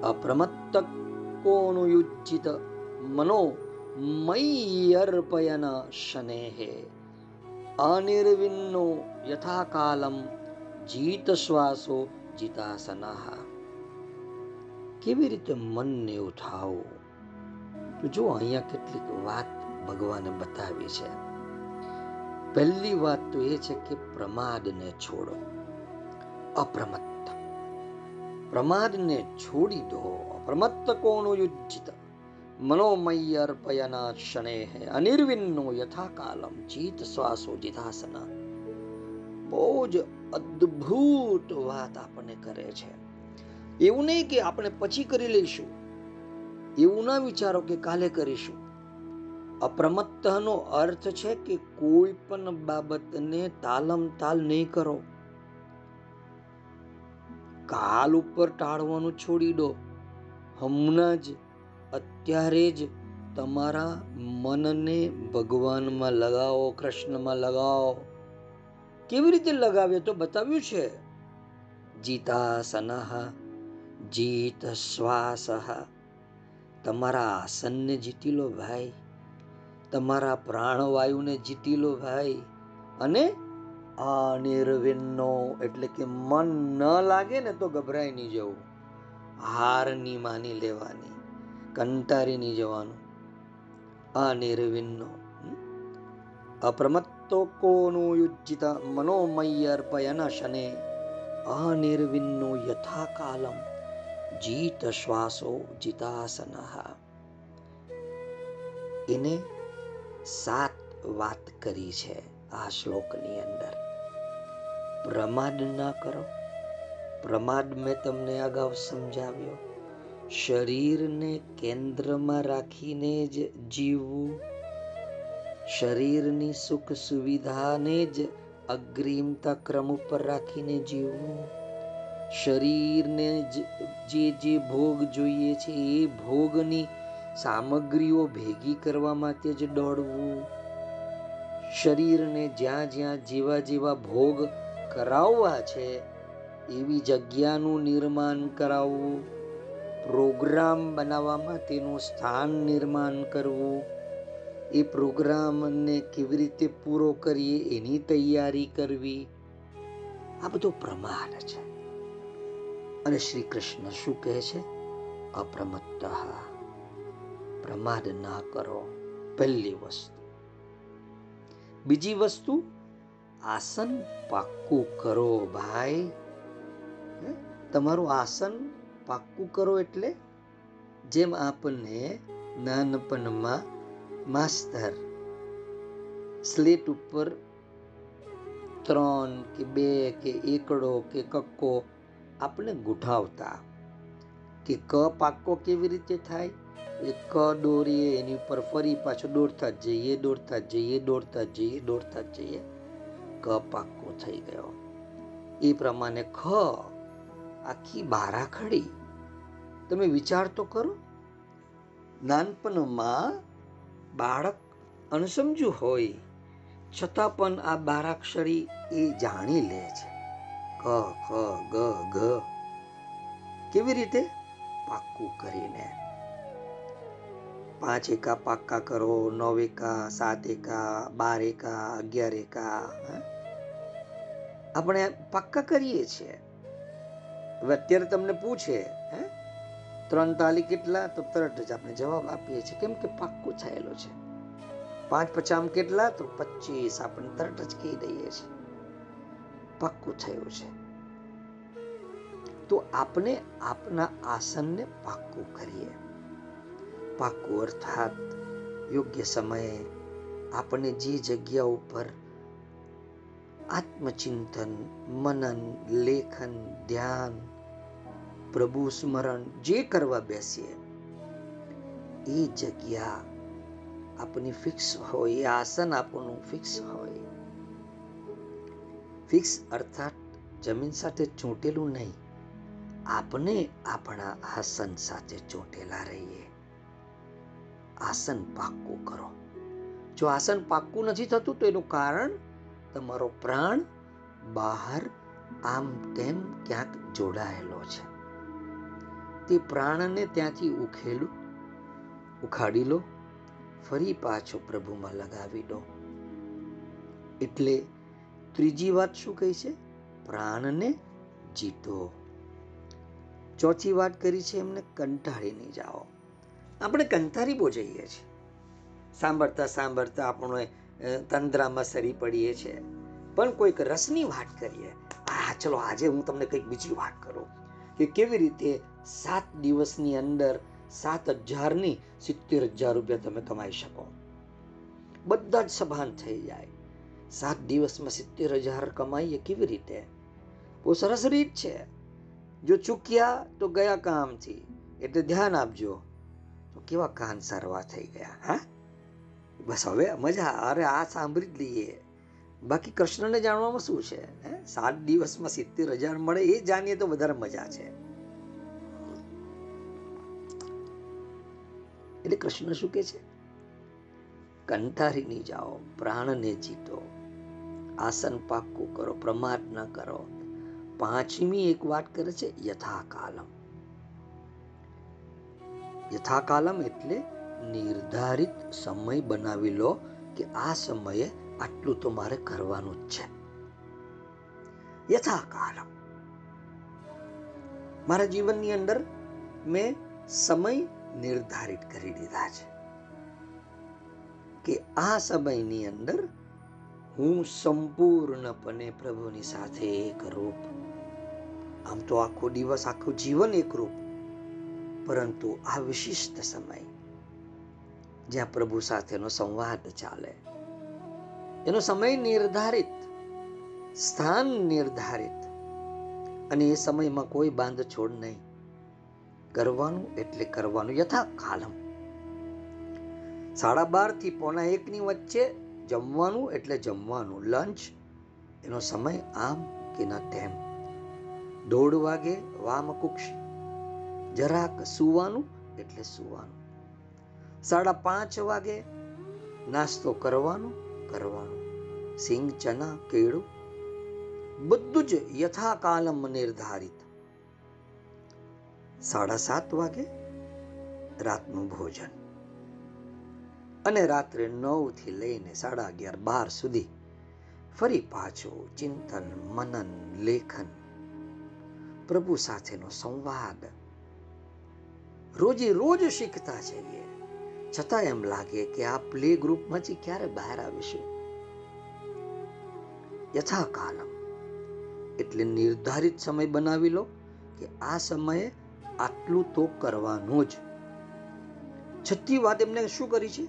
અપ્રમત્ત કોનુયુજ્જિત મનો મય્યર્પયન શનેહે. અનિર્વિન્નો યથાકાલમ જીત શ્વાસો જીતાસનાહ કેવી રીતે મનને ઉઠાવો? તો જો અહીંયા કેટલીક વાત ભગવાને બતાવી છે. પહેલી વાત તો એ છે કે પ્રમાદને છોડો. અપ્રમત્ત પ્રમાદને છોડી દો અપ્રમત્ત કોણો યુજ્જિત. મનોમય અર્પયના ક્ષણે અનિર્વિન્નો યથાકાલમ જીત શ્વાસો જિધાસન બહુ જ અદ્ભુત વાત આપણને કરે છે. એવું નહીં કે આપણે પછી કરી લઈશું. એવું ના વિચારો કે કાલે કરીશું. અપ્રમત્તનો અર્થ છે કે કોઈ પણ બાબતને તાલમ તાલ નહીં કરો. કાલ ઉપર ટાળવાનું છોડી દો. હમણાં જ, અત્યારે જ તમારા મનને ભગવાનમાં લગાવો, કૃષ્ણમાં લગાવો. કેવી રીતે લગાવે તો બતાવ્યું છે? જીતા સનાહ, જીત શ્વાસ. તમારા આસનને જીતી લો ભાઈ. તમારા પ્રાણવાયુને જીતી લો ભાઈ. અને અનિર્વિન્નો એટલે કે મન ન લાગે ને તો ગભરાઈ નહીં જવું. હારની માની લેવાની કંટારી નહીં જવાનું. અનિર્વિન્નો અપ્રમત્તો કોનું યુજ્જિત મનોમય અર્પયન શને અનિર્વિન્નો યથાકાલમ જીત શ્વાસો જીતાસન. એને સાત વાત કરી છે આ શ્લોકની અંદર. પ્રમાદ ના કરો. પ્રમાદ મેં તમને અગાઉ સમજાવ્યો. શરીરને કેન્દ્રમાં રાખીને જ જીવવું. શરીરની સુખ સુવિધાને જ અગ્રિમતા ક્રમ ઉપર રાખીને જીવવું. શરીરને જે જે ભોગ જોઈએ છે એ ભોગની સામગ્રીઓ ભેગી કરવા માટે જ દોડવું. શરીરને જ્યાં જ્યાં જેવા જેવા ભોગ કરાવવા છે, એવી જગ્યાનું નિર્માણ કરાવવું, પ્રોગ્રામ બનાવવામાં તેનું સ્થાન નિર્માણ કરવું, એ પ્રોગ્રામને કેવી રીતે પૂરો કરીએ એની તૈયારી કરવી, આ બધો પ્રમાણ છે. અને શ્રી કૃષ્ણ શું કહે છે? અપ્રમત્ત. પ્રમાદ ના કરો, પહેલી વસ્તુ. બીજી વસ્તુ આસન પાક્કું કરો ભાઈ. તમારું આસન પાક્કું કરો એટલે જેમ આપણને નાનપણમાં માસ્તર સ્લેટ ઉપર ત્રણ કે બે કે એકડો કે કક્કો આપણે ગુઠાવતા કે ક પાક્કો કેવી રીતે થાય? એ ક દોરીએ, એની ઉપર ફરી પાછો દોડતા જઈએ દોડતા જઈએ દોડતા જઈએ દોડતા જઈએ. ક પાક્કો થઈ ગયો. એ પ્રમાણે ખ આખી બારાખડી તમે વિચાર તો કરો. નાનપણમાં બાળક અણસમજુ હોય, છતાં પણ આ બારાક્ષરી એ જાણી લે છે. ક, ખ, ગ ઘ કેવી રીતે? પાક્કું કરીને. પાંચ એકા પાક્કા કરો, નવ એકા, સાત એકા, બાર એકા, અગિયાર એકા આપણે પાક્કા કરીએ છીએ. હવે અત્યારે તમને પૂછે, હે? ત્રણ તાલી કેટલા? તો તરત જ આપણે જવાબ આપીએ છીએ. કેમ કે પાક્કું થયેલું છે. પાંચ પચામ કેટલા? તો પચીસ. આપણે તરત જ કહી દઈએ છીએ. પાક્કું થયું છે. તો આપણે આપના આસનને પાક્કું કરીએ. પાક્કું અર્થાત યોગ્ય સમયે આપણે જે જગ્યા ઉપર આત્મચિંતન, મનન, લેખન, ધ્યાન, પ્રભુ સ્મરણ જે કરવા બેસીએ, એ જગ્યા આપની ફિક્સ હોય, એ આસન આપણું ફિક્સ હોય. ફિક્સ અર્થાત જમીન સાથે ચોંટેલું નહીં, આપણે આપણા આસન સાથે ચોંટેલા રહીએ. આસન પાક્કું કરો. જો આસન પાક્કું નથી થતું તો એનું કારણ તમારો પ્રાણ બહાર આમ તેમ ક્યાંક જોડાયેલો છે. તે પ્રાણને ત્યાંથી ઉખેલું ઉખાડી લો, ફરી પાછો પ્રભુમાં લગાવી દો. એટલે ત્રીજી વાત શું કહી છે? પ્રાણને જીતો. ચોથી વાત કરી છે એમને કંટાળી નહીં જાઓ. આપણે બહુ જઈએ છીએ. સાંભળતા સાંભળતા આપણે તંદ્રામાં સરી પડીએ છીએ પણ કોઈક રસની વાત કરીએ, આ, ચલો, આજે હું તમને કંઈક બીજી વાત કરું. કે કેવી રીતે સાત દિવસની અંદર સાત હજારની સિત્તેર હજાર રૂપિયા તમે કમાઈ શકો. બધા જ સભાન થઈ જાય. સાત દિવસમાં સિત્તેર હજાર કમાઈએ કેવી રીતે? બહુ સરસ રીત છે. જો ચૂક્યા તો ગયા કામથી. એટલે ધ્યાન આપજો. કેવા કાન સારવા થઈ ગયા, હા? બસ હવે મજા, અરે આ સાંભળી જ લઈએ. બાકી કૃષ્ણને જાણવામાં શું છે, હે? સાત દિવસમાં સિત્તેર હજાર મળે એ જાણીએ તો વધારે મજા છે. એટલે કૃષ્ણ શું કે છે? કંટારીની જાઓ, પ્રાણને જીતો, આસન પાક્કું કરો પ્રમાદ ન કરો. પાંચમી એક વાત કરે છે, યથાકાલમ. યથાકાલમ એટલે નિર્ધારિત સમય બનાવી લો કે આ સમયે આટલું તો મારે કરવાનું જ છે. યથાકાલમ. મારા જીવનની અંદર મેં સમય નિર્ધારિત કરી દીધા છે કે આ સમયની અંદર હું સંપૂર્ણપણે પ્રભુની સાથે એક રૂપ. આમ તો આખો દિવસ, આખું જીવન એક રૂપ. પરંતુ આ વિશિષ્ટ સમય, જ્યાં પ્રભુ સાથેનો સંવાદ ચાલે, એનો સમય નિર્ધારિત, સ્થાન નિર્ધારિત, અને એ સમયમાં કોઈ બાંધ છોડ નહીં. કરવાનું એટલે કરવાનું યથા કાલમ સાડા બારથી પોણા એક ની વચ્ચે જમવાનું એટલે જમવાનું લંચ એનો સમય આમ કે ન તેમ. દોઢ વાગે વામ કુક્ષ જરાક સુવાનું એટલે સુવાનું. સાડા પાંચ વાગે નાસ્તો કરવાનો કરવાનો. સિંગ, ચના, કેળું, બધું જ યથાકાલમ નિર્ધારિત. સાડા સાત વાગે રાતનું ભોજન. અને રાત્રે નવથી લઈને સાડા અગિયાર બાર સુધી ફરી પાછો ચિંતન, મનન, લેખન, પ્રભુ સાથેનો સંવાદ રોજે રોજ શીખતા જઈએ. છતાં એમ લાગે કે આ પ્લે ગ્રુપમાંથી ક્યારે બહાર આવીશું? યથાકાલમ. એટલે નિર્ધારિત સમય બનાવી લો કે આ સમયે આટલું તો કરવાનું જ. છઠ્ઠી વાત એમને શું કરી છે?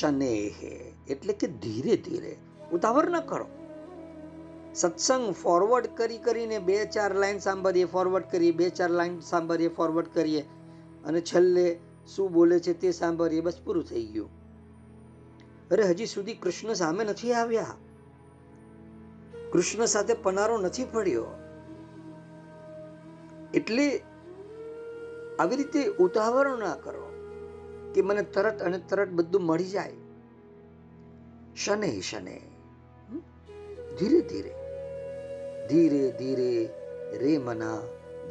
શનેહે, એટલે કે ધીરે ધીરે ઉતાવળ ન કરો. સત્સંગ ફોરવર્ડ કરી કરીને બે ચાર લાઈન સાંભળીએ ફોરવર્ડ કરીએ, બે ચાર લાઈન સાંભળીએ ફોરવર્ડ કરીએ. અને છેલ્લે શું બોલે છે તે સાંભળીએ. બસ પૂરું થઈ ગયું. અરે, હજી સુધી કૃષ્ણ સામે નથી આવ્યા. કૃષ્ણ સાથે પનારો નથી પડ્યો. એટલે આવી રીતે ઉતાવળ ના કરો કે મને તરત અને તરત બધું મળી જાય. શને શને. ધીરે ધીરે. ધીરે ધીરે રે મના,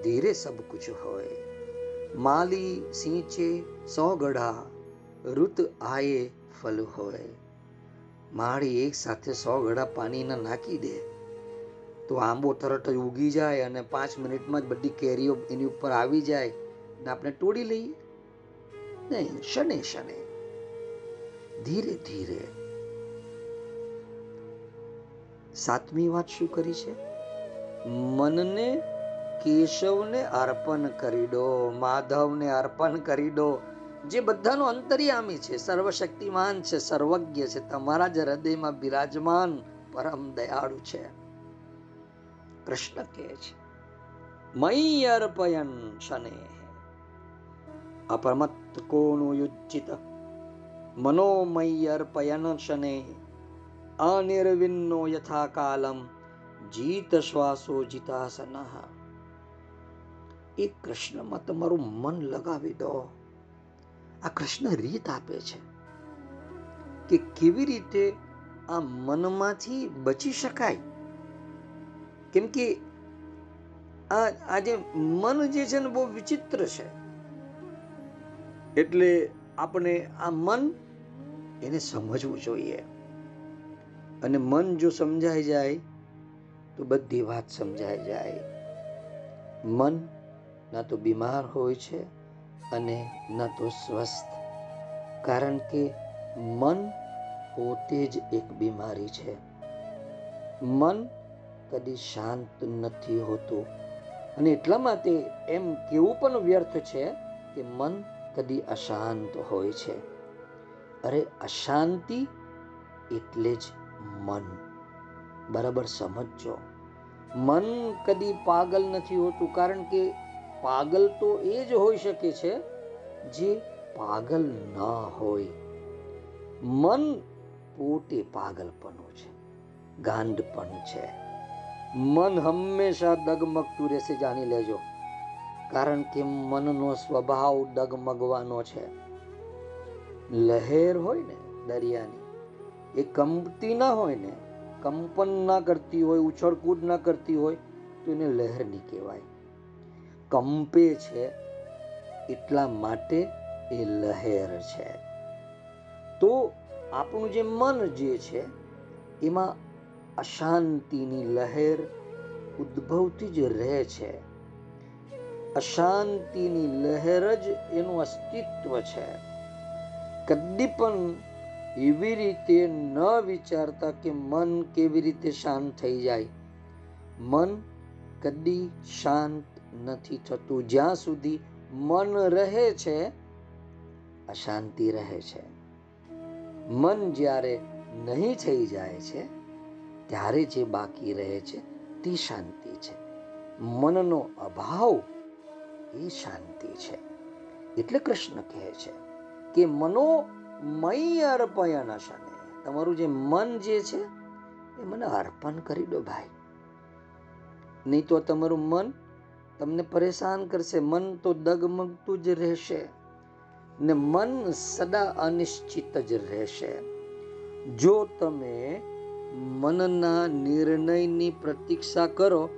ધીરે સબ કુછ હોય. માલી સિંચે સો ગઢા ઋત આયે ફલ હોય. માળી એક સાથે સો ગળા પાણીના નાખી દે. તો આંબો તરત જ ઉગી જાય અને પાંચ મિનિટમાં જ બધી કેરીઓ એની ઉપર આવી જાય ને આપણે તોડી લઈએ. નહીં, શને શને. ધીરે ધીરે. સાતમી વાત શું કરી છે? મનને કેશવને અર્પણ કરી દો, માધવને અર્પણ કરી દો. જે બધાનો અંતર્યામી છે, સર્વશક્તિમાન છે, સર્વજ્ઞ છે, તમારા જ હૃદયમાં બિરાજમાન પરમ દયાળુ છે. કૃષ્ણ કહે છે, મયી અર્પયન શને. અપરમત કોનું યુજ્જિત, મનોમય અર્પયન શને. અનિર્વિન્નો યથા કાલમ જીત શ્વાસો જીતાસનઃ. એ કૃષ્ણમાં તમારું મન લગાવી દો. આ કૃષ્ણ રીત આપે છે કે કેવી રીતે આ મનમાંથી બચી શકાય. કેમ કે આ આ જે મન જે છે ને બહુ વિચિત્ર છે. એટલે આપણે આ મન એને સમજવું જોઈએ. અને મન જો સમજાઈ જાય તો બધી વાત સમજાઈ જાય. મન ના તો બીમાર હોય છે અને ન તો સ્વસ્થ. કારણ કે મન પોતે જ એક બીમારી છે. મન કદી શાંત નથી હોતું. અને એટલા માટે એમ કેવું પણ વ્યર્થ છે કે મન કદી અશાંત હોય છે. અરે અશાંતિ એટલે જ મન. બરાબર સમજજો. મન કદી પાગલ નથી હોતું કારણ કે પાગલ તો એ જ હોઈ શકે છે જે પાગલ ન હોય. મન પોતે પાગલપણું છે, ગાંડપણ છે. મન હંમેશા ડગમગતું રહેશે જાણી લેજો, કારણ કે મનનો સ્વભાવ ડગમગવાનો છે. લહેર હોય ને દરિયાની, એ કંપતી ના હોય ને, કંપન ના કરતી હોય, ઉછળકૂદ ના કરતી હોય, તો એને લહેર નહીં કહેવાય. કંપે છે, એટલા માટે એ લહેર છે. તો આપણું જે મન જે છે, એમાં અશાંતિની લહેર ઉદ્ભવતી જ રહે છે. અશાંતિની લહેર જ એનું અસ્તિત્વ છે. કદી પણ એવી રીતે ન વિચારતા કે મન કેવી રીતે શાંત થઈ જાય. મન કદી શાંત નથી થતું. જ્યાં સુધી મન રહે છે, અશાંતિ રહે છે. મન જ્યારે નહીં થઈ જાય છે, ત્યારે જે બાકી રહે છે, તે શાંતિ છે. મનનો અભાવ એ શાંતિ છે. એટલે કૃષ્ણ કહે છે કે મનો મય અર્પયન શને તમારું જે મન જે છે, એ મને અર્પણ કરી દો ભાઈ. નહીં તો તમારું મન તમને પરેશાન કરશે. મન તો દગમગતું જ રહેશે ને મન સદા અનિશ્ચિત જ રહેશે. જો તમે મનના નિર્ણયની પ્રતીક્ષા કરો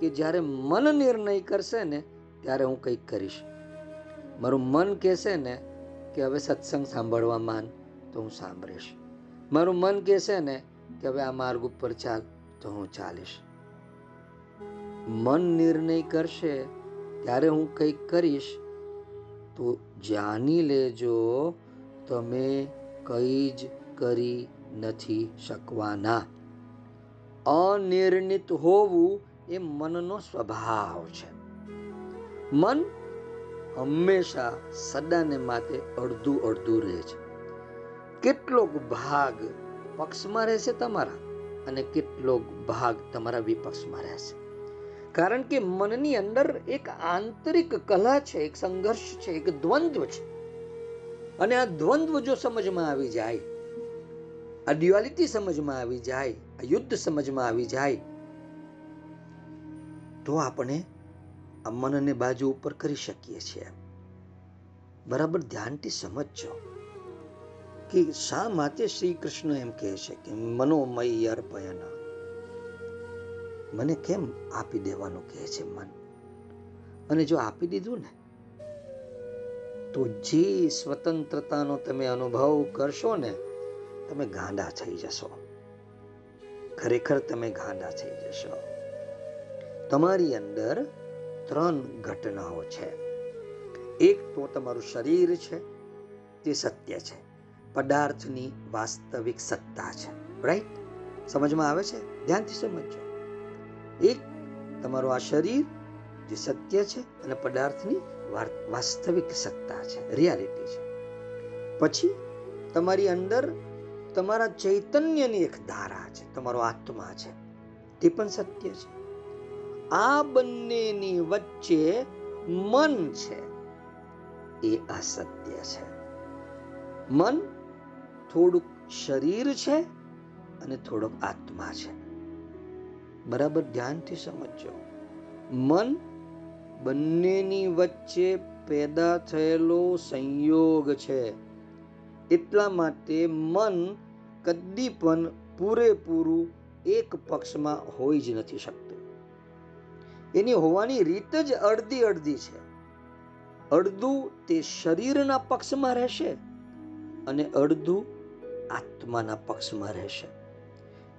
કે જ્યારે મન નિર્ણય કરશે ને ત્યારે હું કંઈક કરીશ. મારું મન કહેશે ને કે હવે સત્સંગ સાંભળવા માન તો હું સાંભળીશ. મારું મન કહેશે ને કે હવે આ માર્ગ ઉપર ચાલ તો હું ચાલીશ. મન નિર્ણય કરશે, ત્યારે હું કંઈક કરીશ. તો જાણી લેજો, તમે કંઈ જ કરી નથી શકવાના. અનિર્ણિત હોવું એ મનનો સ્વભાવ છે. મન હંમેશા સદાને માટે અડધું અડધું રહે છે. કેટલોક ભાગ પક્ષમાં રહેશે તમારા અને કેટલોક ભાગ તમારા વિપક્ષમાં રહેશે. કારણ કે મનની અંદર એક આંતરિક કલા છે, એક સંઘર્ષ છે, એક દ્વંદ્વ છે. અને આ દ્વંદ્વ જો સમજમાં આવી જાય, આ ડ્યુઆલિટી સમજમાં આવી જાય, આ યુદ્ધ સમજમાં આવી જાય, તો આપણે આ મનને બાજુ ઉપર કરી શકીએ છીએ. બરાબર? ધ્યાનથી સમજજો કે શા માટે શ્રી કૃષ્ણ એમ કહે છે કે મનોમય અર્પયન. મને કેમ આપી દેવાનું કહે છે મન? અને જો આપી દીધું ને, તો જે સ્વતંત્રતાનો તમે અનુભવ કરશો ને, તમે ગાંડા થઈ જશો. ખરેખર તમે ગાંડા થઈ જશો. તમારી અંદર ત્રણ ઘટનાઓ છે. એક તો તમારું શરીર છે, તે સત્ય છે. પદાર્થની વાસ્તવિક સત્તા છે. રાઈટ સમજમાં આવે છે? ધ્યાનથી સમજજો. એક, તમારું આ શરીર જે સત્ય છે અને પદાર્થની વાસ્તવિક સત્તા છે રિયાલિટી છે. પછી તમારી અંદર તમારા ચૈતન્યની એક ધારા છે, તમારો આત્મા છે, તે પણ સત્ય છે. આ બંનેની વચ્ચે મન છે, એ અસત્ય છે. મન થોડુંક શરીર છે અને થોડોક આત્મા છે. બરાબર ધ્યાનથી સમજજો. મન બંનેની વચ્ચે પેદા થયેલો સંયોગ છે. એટલા માટે મન કદી પણ પૂરેપૂરું એક પક્ષમાં હોઈ જ નથી શકતું. એની હોવાની રીત જ અડધી અડધી છે. અડધું તે શરીરના પક્ષમાં રહેશે અને અડધું આત્માના પક્ષમાં રહેશે.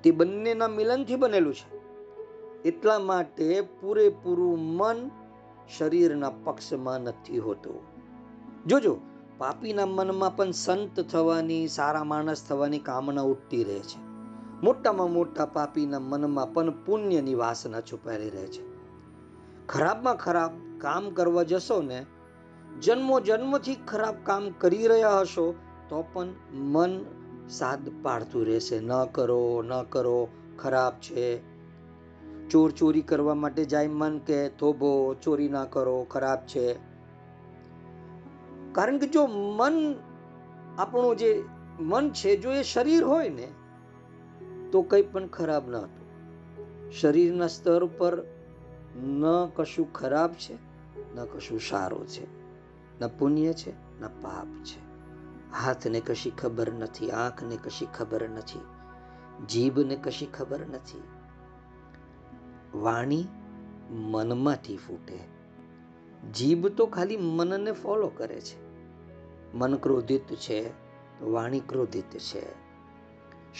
તે બંનેના મિલનથી બનેલું છે. એટલા માટે પૂરેપૂરું મન શરીરના પક્ષમાં નથી હોતું. જોજો, પાપીના મનમાં પણ સંત થવાની, સારા માણસ થવાની કામના ઉઠતી રહે છે. મોટામાં મોટા પાપીના મનમાં પણ પુણ્યની વાસના છુપાયેલી રહે છે. ખરાબમાં ખરાબ કામ કરવા જશો ને, જન્મો જન્મથી ખરાબ કામ કરી રહ્યા હશો, તો પણ મન સાદ પાડતું રહેશે. ન કરો ન કરો, ખરાબ છે ચોર ચોરી કરવા માટે જાય મન કે થોભો ચોરી ના કરો, ખરાબ છે. કારણ કે જો મન આપણું જે મન છે, જો એ શરીર હોય ને, તો કંઈ પણ ખરાબ ન હતું. શરીરના સ્તર ઉપર ન કશું ખરાબ છે, ન કશું સારું છે, ન પુણ્ય છે, ન પાપ છે. હાથને કશી ખબર નથી, આંખને કશી ખબર નથી, જીભને કશી ખબર નથી. વાણી મનમાંથી ફૂટે. જીભ તો ખાલી મનને ફોલો કરે છે. મન ક્રોધિત છે, વાણી ક્રોધિત છે.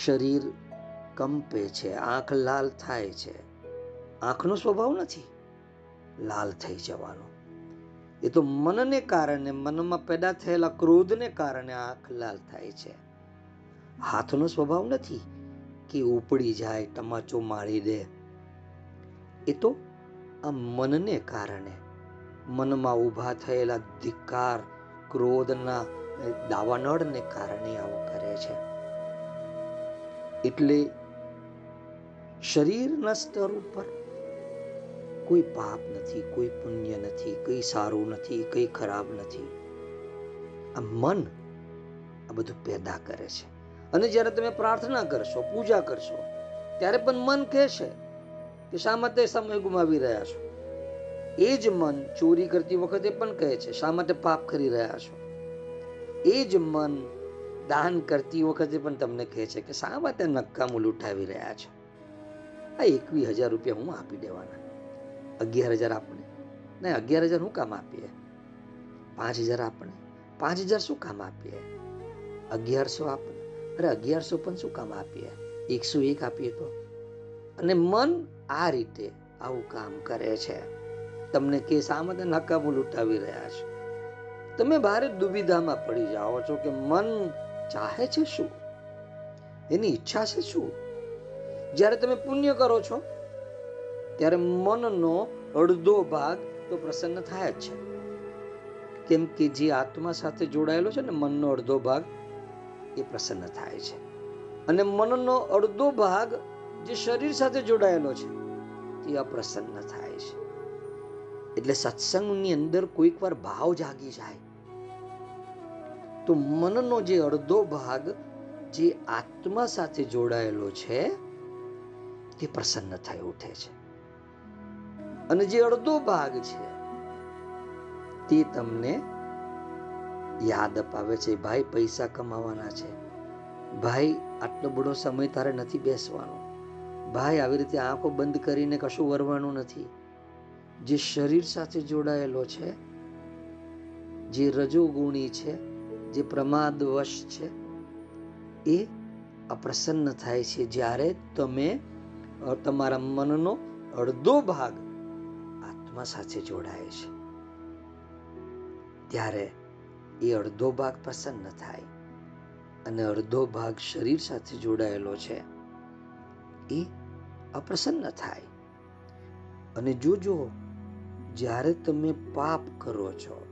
શરીર કંપે છે, આંખ લાલ થાય છે. આંખનો સ્વભાવ નથી, લાલ થઈ જવાનો. એ તો મનને કારણે, મનમાં પેદા થયેલા ક્રોધને કારણે આંખ લાલ થાય છે. હાથનો સ્વભાવ નથી કે ઉપડી જાય, તમાચો મારી દે. એ તો આ મનને કારણે. મનમાં ઊભા થયેલા ધિક્કાર, ક્રોધના દાવાનળને કારણે આવું કરે છે. એટલે શરીરના સ્તર ઉપર કોઈ પાપ નથી, કોઈ પુણ્ય નથી, કંઈ સારું નથી, કંઈ ખરાબ નથી. આ મન આ બધું પેદા કરે છે. અને જ્યારે તમે પ્રાર્થના કરશો, પૂજા કરશો, ત્યારે પણ મન કહેશે કે શા માટે સમય ગુમાવી રહ્યા છો? એ જ મન ચોરી કરતી વખતે પણ કહે છે, શા માટે પાપ કરી રહ્યા છો? એ જ મન દાન કરતી વખતે પણ તમને કહે છે કે શા માટે નક્કામું લૂંટાવી રહ્યા છો? આ એકવીસ હજાર રૂપિયા હું આપી દેવાના. અગિયાર હજાર આપણે. નહીં, અગિયાર હજાર હું કામ આપીએ? પાંચ હજાર આપણે. પાંચ હજાર શું કામ આપીએ? અગિયારસો આપણે. અરે, અગિયારસો પણ શું કામ આપીએ? એકસો એક આપીએ તો. અને મન આ રીતે આવું કામ કરે છે. તમને કે શા માટે નકામું લૂંટાવી રહ્યા છે. તમે ભારે દુવિધામાં પડી જાઓ છો કે મન ચાહે છે શું? એની ઈચ્છા છે શું? જ્યારે તમે પુણ્ય કરો છો, ત્યારે મનનો અડધો ભાગ તો પ્રસન્ન થાય જ છે. કેમ કે જે આત્મા સાથે જોડાયેલો છે ને, મનનો અડધો ભાગ એ પ્રસન્ન થાય છે. અને મનનો અડધો ભાગ જે શરીર સાથે જોડાયેલો છે તે અપ્રસન્ન થાય છે. એટલે સત્સંગની અંદર કોઈક વાર ભાવ જાગી જાય. તો મનનો જે અડધો ભાગ જે આત્મા સાથે જોડાયેલો છે, તે પ્રસન્ન થઈ ઉઠે છે. અને જે અડધો ભાગ છે, તે તમને યાદ અપાવે છે, ભાઈ, પૈસા કમાવાના છે. ભાઈ, આટલો બધો સમય તારે નથી બેસવાનો. ભાઈ, આવી રીતે આંખો બંધ કરીને કશું વરવાનું નથી. જે શરીર સાથે જોડાયેલો છે, જે રજોગુણી છે, જે પ્રમાદવશ છે, એ અપ્રસન્ન થાય છે. જ્યારે તમે તમારા મનનો અડધો ભાગ આત્મા સાથે જોડાય છે, ત્યારે એ અડધો ભાગ પ્રસન્ન થાય અને અડધો ભાગ શરીર સાથે જોડાયેલો છે, એ અપ્રસન્ન થાય. અને જોજો, જ્યારે તમે પાપ કરો છો,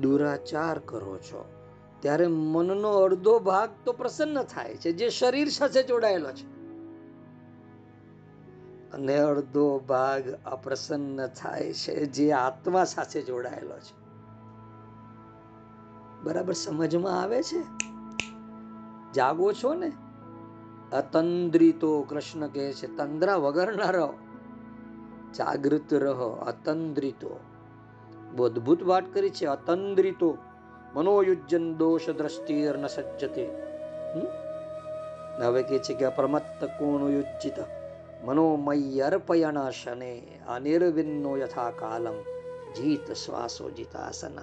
દુરાચાર કરો છો, ત્યારે મનનો અડધો ભાગ તો પ્રસન્ન થાય છે, જે શરીર સાથે જોડાયેલો છે. અને અડધો ભાગ અપ્રસન્ન થાય છે, જે આત્મા સાથે જોડાયેલો છે. બરાબર સમજમાં આવે છે? જાગો છો ને? અતંદ્રિતો કૃષ્ણ કહે છે, તંદ્રા વગરના રહો, જાગૃત રહો, અતંદ્રિતો. બહુ અદભુત વાત કરી છે, અતંદ્રિતો, મનોયુજ્જન દોષ દ્રષ્ટિર ન સજ્જતે. હવે કહે છે કે અપ્રમત્ત કોણ યુજ્જિત મનોમય અર્પયણ શને અનિર્વિન્નો યથા કાલમ, જીત શ્વાસો જીતાસન।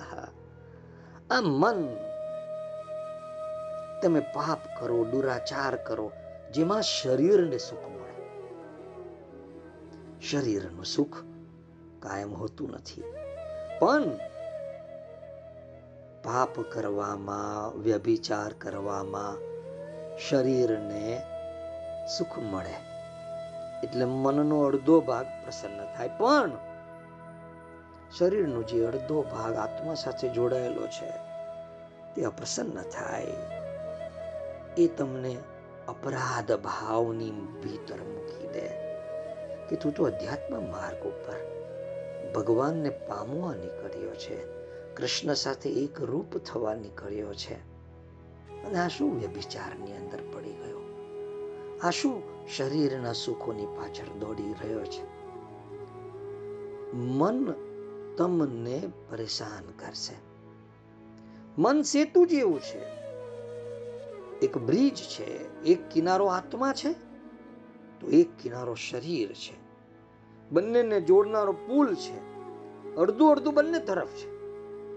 આ મન, તમે પાપ કરો, દુરાચાર કરો જેમાં શરીરને સુખ મળે. શરીરનું સુખ કાયમ હોતું નથી. પણ પાપ કરવામાં, વ્યભિચાર કરવામાં શરીરને સુખ મળે. એટલે મનનો અડધો ભાગ પ્રસન્ન થાય. પણ શરીરનો જે અડધો ભાગ આત્મા સાથે જોડાયેલો છે, તે અપ્રસન્ન થાય. એ તમને અપરાધ ભાવની ભીતર મૂકી દે કે તું તો અધ્યાત્મ માર્ગ ઉપર ભગવાનને પામવા નીકળ્યો છે. કૃષ્ણ સાથે એક રૂપ થવા નીકળ્યો છે. અને આ શું વ્યભિચારની અંદર પડી ગયો? આ શું શરીરના સુખોની પાછળ દોડી રહ્યો છે? મન તમને પરેશાન કરશે. મન સેતુ જેવું છે. એક બ્રિજ છે, એક કિનારો આત્મા છે, તો એક કિનારો શરીર છે. બંનેને જોડનારો પુલ છે. અડધું અડધું બંને તરફ છે.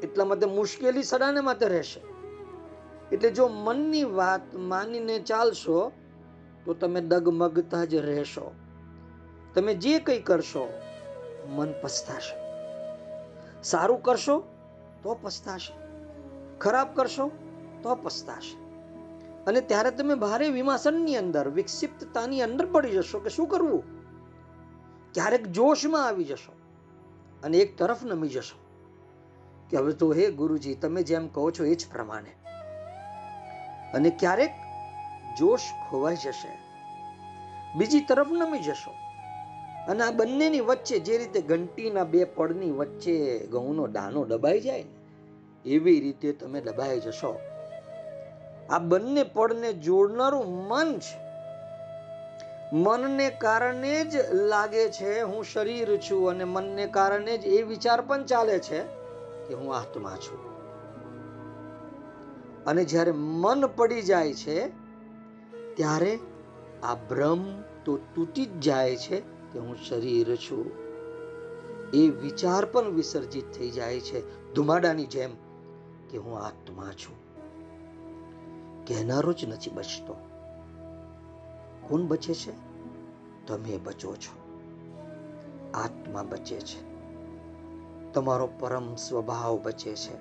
એટલા માટે મુશ્કેલી સડાને માટે રહેશે. એટલે જો મનની વાત માનીને ચાલશો, તો તમે ડગમગતા જ રહેશો. તમે જે કંઈ કરશો, મન પસ્તાશે. સારું કરશો, તો પસ્તાશે. ખરાબ કરશો, તો પસ્તાશે. અને ત્યારે તમે ભારે વિમાસનની અંદર, વિક્ષિપ્તતાની અંદર પડી જશો કે શું કરવું? ક્યારેક જોશમાં આવી જશો અને એક તરફ નમી જશો કે હવે તો હે ગુરુજી, તમે જેમ કહો છો એ જ પ્રમાણે. અને ક્યારેક જોશ ખોવાઈ જશે, બીજી તરફ નમી જશો. અને આ બંનેની વચ્ચે જે રીતે ઘંટીના બે પડની વચ્ચે ઘઉંનો દાનો દબાઈ જાય ને, એવી રીતે તમે દબાઈ જશો. આ બંને પળને જોડનારું મન છે. મનને કારણે જ લાગે છે હું શરીર છું અને મનને કારણે જ એ વિચાર પણ ચાલે છે કે હું આત્મા છું. અને જ્યારે મન પડી જાય છે, ત્યારે આ ભ્રમ તો તૂટી જ જાય છે કે હું શરીર છું. એ વિચાર પણ વિસર્જિત થઈ જાય છે ધુમાડાની જેમ કે હું આત્મા છું. કહેનારો જ નથી બચતો. કોણ બચે છે? તમે બચો છો. આત્મા બચે છે. તમારો પરમ સ્વભાવ બચે છે.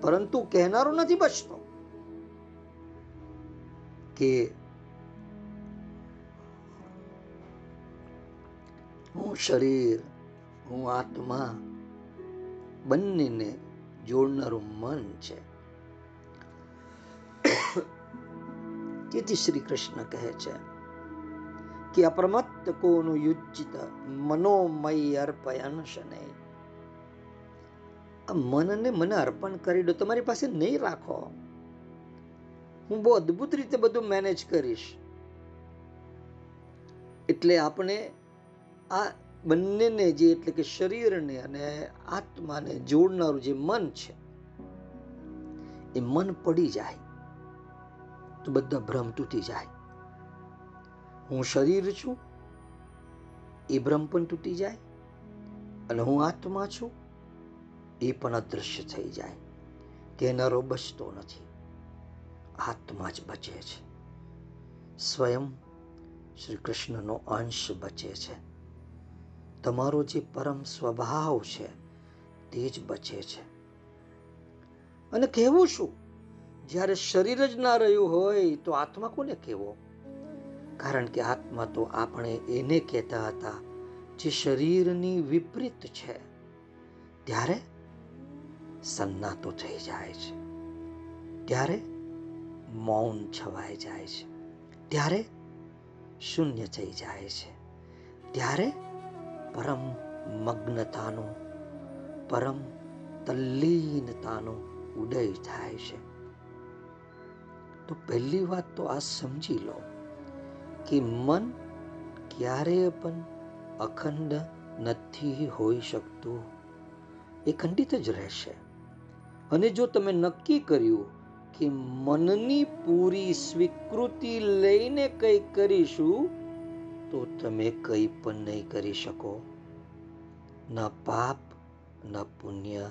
પરંતુ કહેનારો નથી બચતો. કે હું શરીર, હું આત્મા બંનેને જોડનારું મન છે. તેથી શ્રી કૃષ્ણ કહે છે કે અપ્રમત્ત કોનું યુજિત મનોમય અર્પયન શને. આ મનને મને અર્પણ કરી દો, તમારી પાસે નહીં રાખો. હું બહુ અદ્ભુત રીતે બધું મેનેજ કરીશ. એટલે આપણે આ બંનેને જે એટલે કે શરીરને અને આત્માને જોડનારું જે મન છે, એ મન પડી જાય. તો બધા ભ્રમ તૂટી જાય. હું શરીર છું, એ ભ્રમ પણ તૂટી જાય. અને હું આત્મા છું, એ પણ અદૃશ્ય થઈ જાય. તેનારો બચતો નથી. આત્મા જ બચે છે. સ્વયં શ્રી કૃષ્ણનો અંશ બચે છે. તમારો જે પરમ સ્વભાવ છે, તે જ બચે છે. અને કહેવું શું? જ્યારે શરીર જ ના રહ્યું હોય તો આત્મા કોને કહેવો? કારણ કે આત્મા તો આપણે એને કહેતા હતા જે શરીરની વિપરીત છે. ત્યારે સન્નાતો થઈ જાય છે. ત્યારે મૌન છવાઈ જાય છે. ત્યારે શૂન્ય થઈ જાય છે. ત્યારે પરમ મગ્નતાનો, પરમ તલ્લીનતાનો ઉદય થાય છે. તો પહેલી વાત તો આ સમજી લો કે મન ક્યારેય પણ અખંડ નથી હોઈ શકતું. એ ખંડિત જ રહેશે. અને જો તમે નક્કી કર્યું કે મનની પૂરી સ્વીકૃતિ લઈને કંઈ કરીશું, તો તમે કંઈ પણ નહીં કરી શકો. ન પાપ, ન પુણ્ય,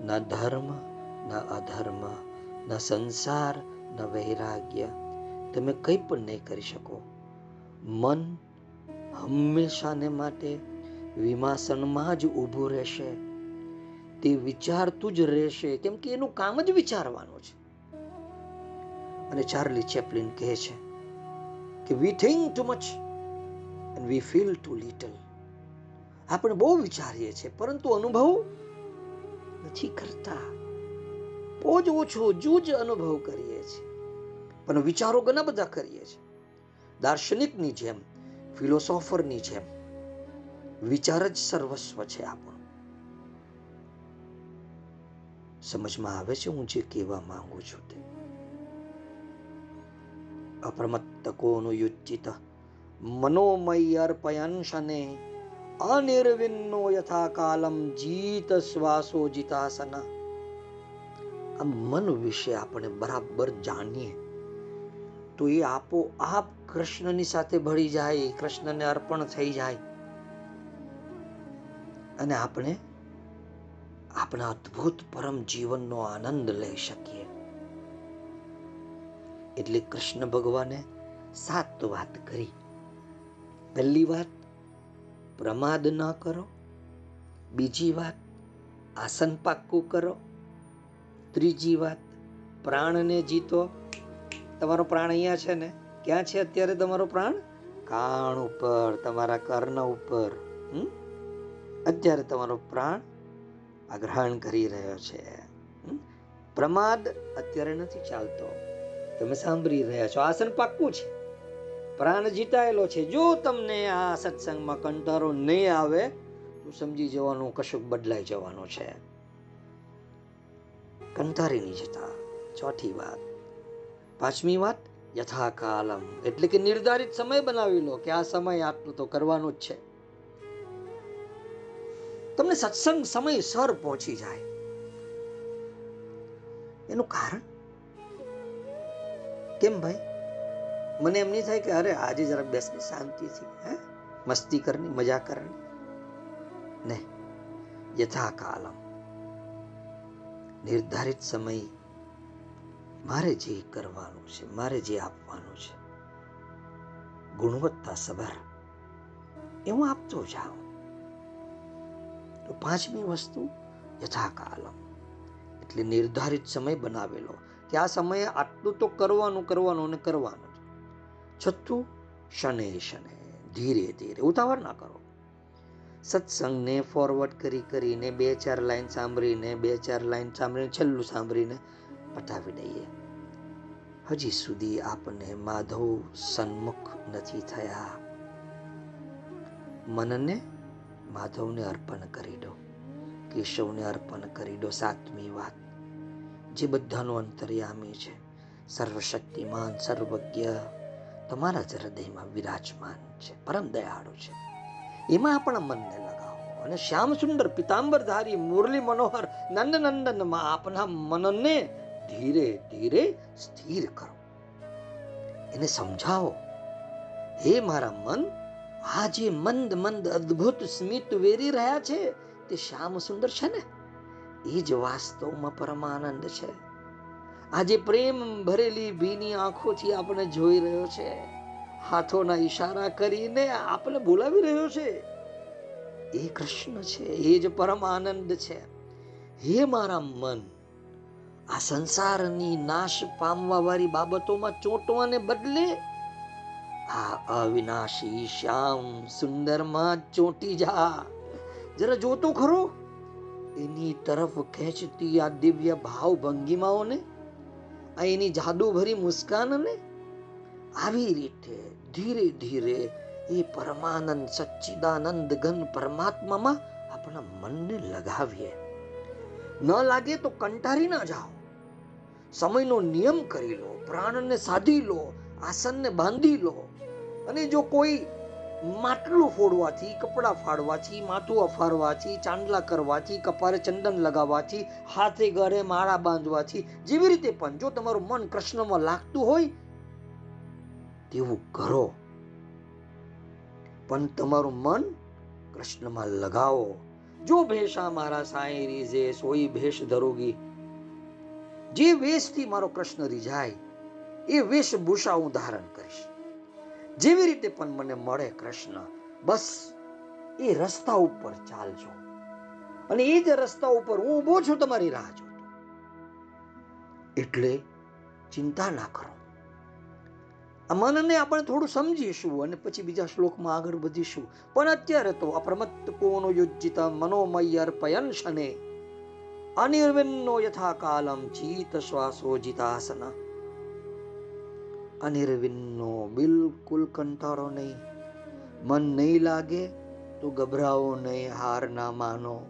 ન ધર્મ, ન અધર્મ, ન સંસાર ન વૈરાગ્ય. તમે કંઈ પણ નહીં કરી શકો. મન હંમેશાને માટે વિમાસનમાં જ ઊભું રહેશે. તે વિચારતું જ રહેશે, કેમ કે એનું કામ જ વિચારવાનું છે. અને ચાર્લી ચેપલિન કહે છે કે we think too much and we feel too little આપણે બહુ વિચારીએ છીએ, પરંતુ અનુભવ નથી કરતા. બહુ જ ઓછો જૂજ અનુભવ કરીએ છીએ. પણ વિચારો ઘણા બધા કરીએ છીએ. દાર્શનિકની જેમ, ફિલોસોફરની જેમ, વિચાર જ સર્વસ્વ છે આપણું. સમજમાં આવે છે હું જે કહેવા માંગુ છું તે? અપ્રમત્તકોનું યુજ્જિત મનોમય અર્પયંશને અનિર્વિન્નો યથા કાલમ જીત શ્વાસો જીતાસન આ મન વિશે આપણે બરાબર જાણીએ. તો એ આપો આપ કૃષ્ણની સાથે ભળી જાય, કૃષ્ણને અર્પણ થઈ જાય. અને આપણે આપણા અદ્ભુત પરમ જીવનનો આનંદ લઈ શકીએ. એટલે કૃષ્ણ ભગવાને સાત વાત કરી. પહેલી વાત, પ્રમાદ ન કરો. બીજી વાત, આસન પાક્કું કરો. ત્રીજી વાત, પ્રાણને જીતો. તમારો પ્રાણ અહીંયા છે ને? ક્યાં છે અત્યારે તમારો પ્રાણ? કાણ ઉપર, તમારા કર્ણ ઉપર. અત્યારે તમારો પ્રાણ આગ્રહણ કરી રહ્યો છે. પ્રમાદ અત્યારે નથી ચાલતો. તમે સાંભળી રહ્યા છો. આસન પાક્કું છે. પ્રાણ જીતાયેલો છે. જો તમને આ સત્સંગમાં કંટારો નહીં આવે, તો સમજી જવાનું, કશુંક બદલાઈ જવાનું છે. કંટારી નહીં જતા ચોથી વાત. પાંચમી વાત, યથાકાલમ. એટલે કે નિર્ધારિત સમય બનાવી લો કે આ સમય આટલું તો કરવાનું જ છે. તમને સત્સંગ સમયસર પહોંચી જાય. એનું કારણ? કેમ ભાઈ? મને એમ નહીં થાય કે અરે આજે જરાક બેસને શાંતિથી હે? મસ્તી કરની, મજા કરની. ને યથાકાલમ. નિર્ધારિત સમય મારે જે કરવાનું છે, મારે જે આપવાનું છે, ગુણવત્તા સભર એ હું આપતો જાઉં. તો પાંચમી વસ્તુ, યથાકાલમ. એટલે નિર્ધારિત સમય બનાવેલો. કે આ સમયે આટલું તો કરવાનું કરવાનું અને કરવાનું છઠ્ઠું, શને શને, ધીરે ધીરે ઉતાવળ ના કરો. સત્સંગને ફોરવર્ડ કરી કરીને બે ચાર લાઈન સાંભળીને, બે ચાર લાઈન સાંભળીને, છેલ્લું સાંભળીને પટાવી દઈએ. હજી સુધી આપણે માધવ સન્મુખ નથી થયા. મનને માધવને અર્પણ કરી દો. કેશવને અર્પણ કરી દો. સાતમી વાત. જે બધાનો અંતર્યામી છે. સર્વશક્તિમાન, સર્વજ્ઞ. તમારા જ હૃદયમાં વિરાજમાન છે. પરમ દયાળુ છે. એમાં આપણા મનને લગાવો. અને શ્યામ સુંદર પિતાંબરધારી મુરલી મનોહર, નંદ નંદનમાં આપના મનને ધીરે ધીરે સ્થિર કરો. એને સમજાવો. હે મારા મન, આ જે મંદ મંદ અદ્ભુત સ્મિત વેરી રહ્યા છે, તે શ્યામ સુંદર છે ને? એ જ વાસ્તવમાં પરમાનંદ છે. આજે પ્રેમ ભરેલી ભીની આંખોથી આપણે જોઈ રહ્યો છે. હાથોના ઈશારા કરીને આપણે બોલાવી રહ્યો છે. એ કૃષ્ણ છે, એ જ પરમ આનંદ છે. હે મારા મન, આ સંસારની નાશ પામવા વાળી બાબતોમાં ચોંટવાને બદલે આ અવિનાશી શ્યામ સુંદરમાં ચોંટી જા. જરા જોતો ખરો? એની તરફ ખેંચતી આ દિવ્ય ભાવ ભંગીમાઓને આ એની જાદુભરી મુસ્કાનને આવી રીતે ધીરે ધીરે એ પરમાનંદ સચ્ચિદાનંદ ઘન પરમાત્મામાં આપણા મનને લગાવીએ. ન લાગે તો કંટારી ના જાઓ. સમયનો નિયમ કરી લો, પ્રાણને સાધી લો, આસનને બાંધી લો. અને જો કોઈ માટલું ફોડવાથી, કપડાં ફાડવાથી, માથું અફારવાથી, ચાંદલા કરવાથી, કપારે ચંદન લગાવવાથી, હાથે ગળે માળા બાંધવાથી, જેવી રીતે પણ જો તમારું મન કૃષ્ણમાં લાગતું હોય તેવું કરો. પણ તમારું મન કૃષ્ણમાં લગાવો. જો ભેષા મારા સાંઈ રીઝે, સોઈ ભેષ ધરોગી. જે વેશથી મારો કૃષ્ણ રીઝાય, એ વેશભૂષા હું ધારણ કરીશ. જેવી રીતે પણ મને મળે કૃષ્ણ, બસ એ રસ્તા ઉપર ચાલજો. અને એ જ રસ્તા ઉપર હું ઊભો છું, તમારી રાહ જોતો. એટલે ચિંતા ના કરો. મનને આપણે થોડું સમજીશું અને પછી બીજા શ્લોકમાં આગળ વધીશું. પણ અત્યારે તો અપ્રમત્ત કોનો યુજ્જિત મનોમય અર્પયન શને. અનિર્વિન્નો યથા કાલમ શ્વાસો જીતાસન અનિર્વિન્નો બિલકુલ કંટાળો નહીં. મન નહીં લાગે તો ગભરાવો નહીં, હાર ના માનો.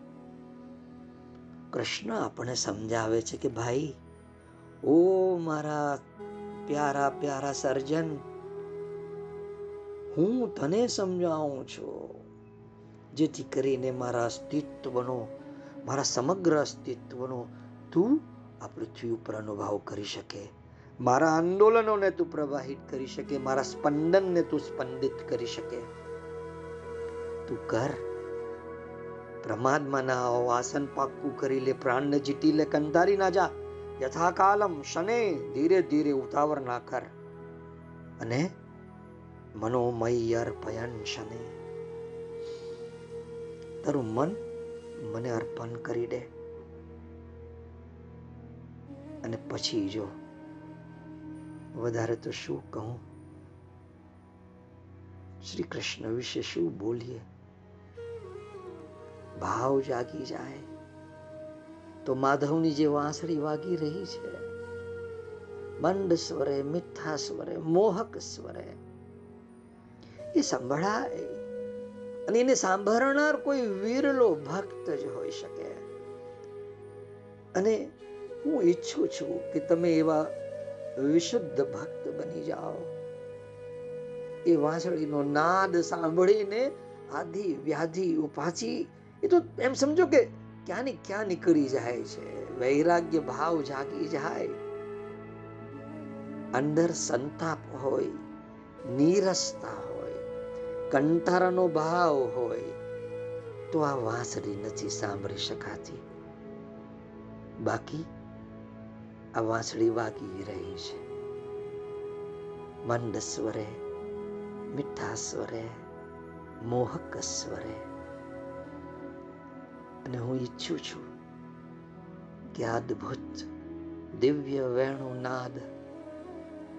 કૃષ્ણ આપણને સમજાવે છે કે ભાઈ, ઓ મારા પ્યારા પ્યારા સર્જન, હું તને સમજાવું છું. જેથી કરીને મારા અસ્તિત્વનો, મારા સમગ્ર અસ્તિત્વનો તું આ પૃથ્વી ઉપર અનુભવ કરી શકે. મારા આંદોલનોને તું પ્રવાહિત કરી શકે. મારા સ્પંદનને તું સ્પંદિત કરી શકે. તું કર. પ્રમાદમાં ના આવો આસન પાક્કું કરી લે. પ્રાણને જીતી લે. કંધારી ના જા. યથા કાલમ શને ધીરે ધીરે ઉતાવર ના કર. અને મનોમય અર્પયન શને. તારું મન મને અર્પણ કરી દે. અને પછી જો વધારે તો શું કહું? શ્રી કૃષ્ણ વિશે શું બોલીએ? ભાવ જાગી જાય. તો માધવની જે વાંસળી વાગી રહી છે, મંદ સ્વરે, મીઠા સ્વરે, મોહક સ્વરે, એ સંભળાય. અને એને સાંભળનાર કોઈ વીરલો ભક્ત જ હોઈ શકે. અને હું ઈચ્છું છું કે તમે એવા વિશુદ્ધ ભક્ત બની જાઓ. એ વાંસળીનો નાદ સાંભળીને આધિ વ્યાધિ ઉપાચી, એ તો એમ સમજો કે ક્યાં ને ક્યાં નીકળી જાય છે? વૈરાગ્ય ભાવ જાગી જાય. અંદર સંતાપ હોય, નીરસતા હોય, કંટારાનો ભાવ હોય, તો આ વાંસળી નથી સાંભળી શકાતી. બાકી આ વાંસળી વાગી રહી છે. મંદ સ્વરે, મીઠા સ્વરે, મોહક સ્વરે. અને હું ઈચ્છું છું કે અદ્ભુત દિવ્ય વેણુ નાદ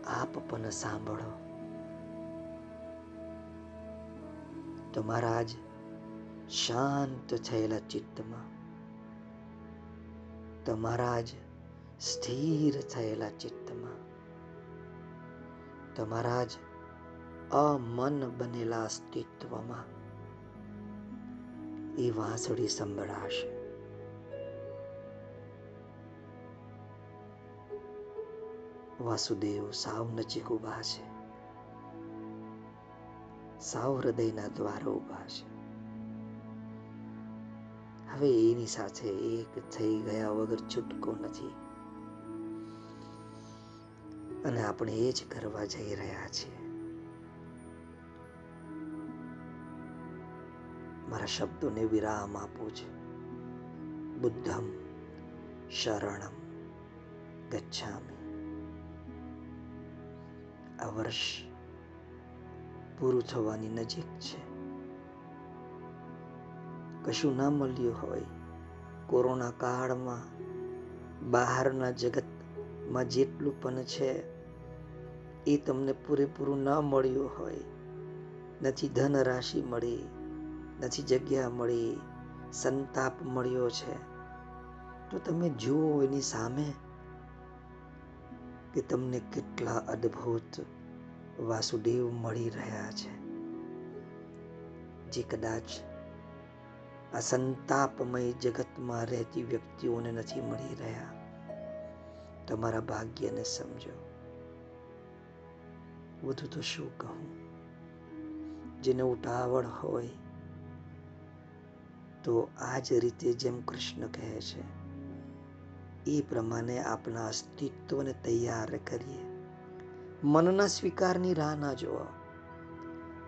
આપ પણ સાંભળો. તમારા જ શાંત થયેલા ચિત્તમાં, તમારા જ સ્થિર થયેલા ચિત્તમાં, તમારા જ અમન બનેલા અસ્તિત્વમાં એ વાંસળી સંભળાશે. વાસુદેવ સાવ નજીક ઊભા છે. સાવ હૃદયના દ્વારો ઊભા છે. હવે એની સાથે એક થઈ ગયા વગર છૂટકો નથી. અને આપણે એ જ કરવા જઈ રહ્યા છીએ. મારા શબ્દોને વિરામ આપું છું. બુદ્ધમ શરણમ ગચ્છામી. આ વર્ષ પૂરું થવાની નજીક છે. કશું ના મળ્યું હોય, કોરોના કાળમાં બહારના જગતમાં જેટલું પણ છે, એ તમને પૂરેપૂરું ન મળ્યું હોય, નથી ધન રાશિ મળી નથી જગ્યા મળી, સંતાપ મળ્યો છે. તો તમે જુઓ એની સામે કે તમને કેટલા અદ્ભુત વાસુદેવ મળી રહ્યા છે. જે કદાચ આ સંતાપમય જગતમાં રહેતી વ્યક્તિઓને નથી મળી રહ્યા. તમારા ભાગ્યને સમજો. વધુ તો શું કહું? જેને ઉતાવળ હોય તો આ જ રીતે જેમ કૃષ્ણ કહે છે, એ પ્રમાણે આપણા અસ્તિત્વને તૈયાર કરીએ. મનના સ્વીકારની રાહ ના જુઓ.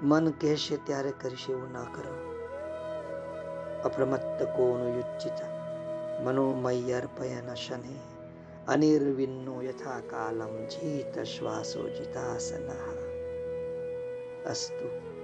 મન કહેશે ત્યારે કરશે એવું ના કરો. અપ્રમત્ત કોનું યુચ્ચિત મનોમય અર્પયન શને. અનિર્વિન્નો યથા કાલમ જીત શ્વાસો જીતાસન. અસ્તુ.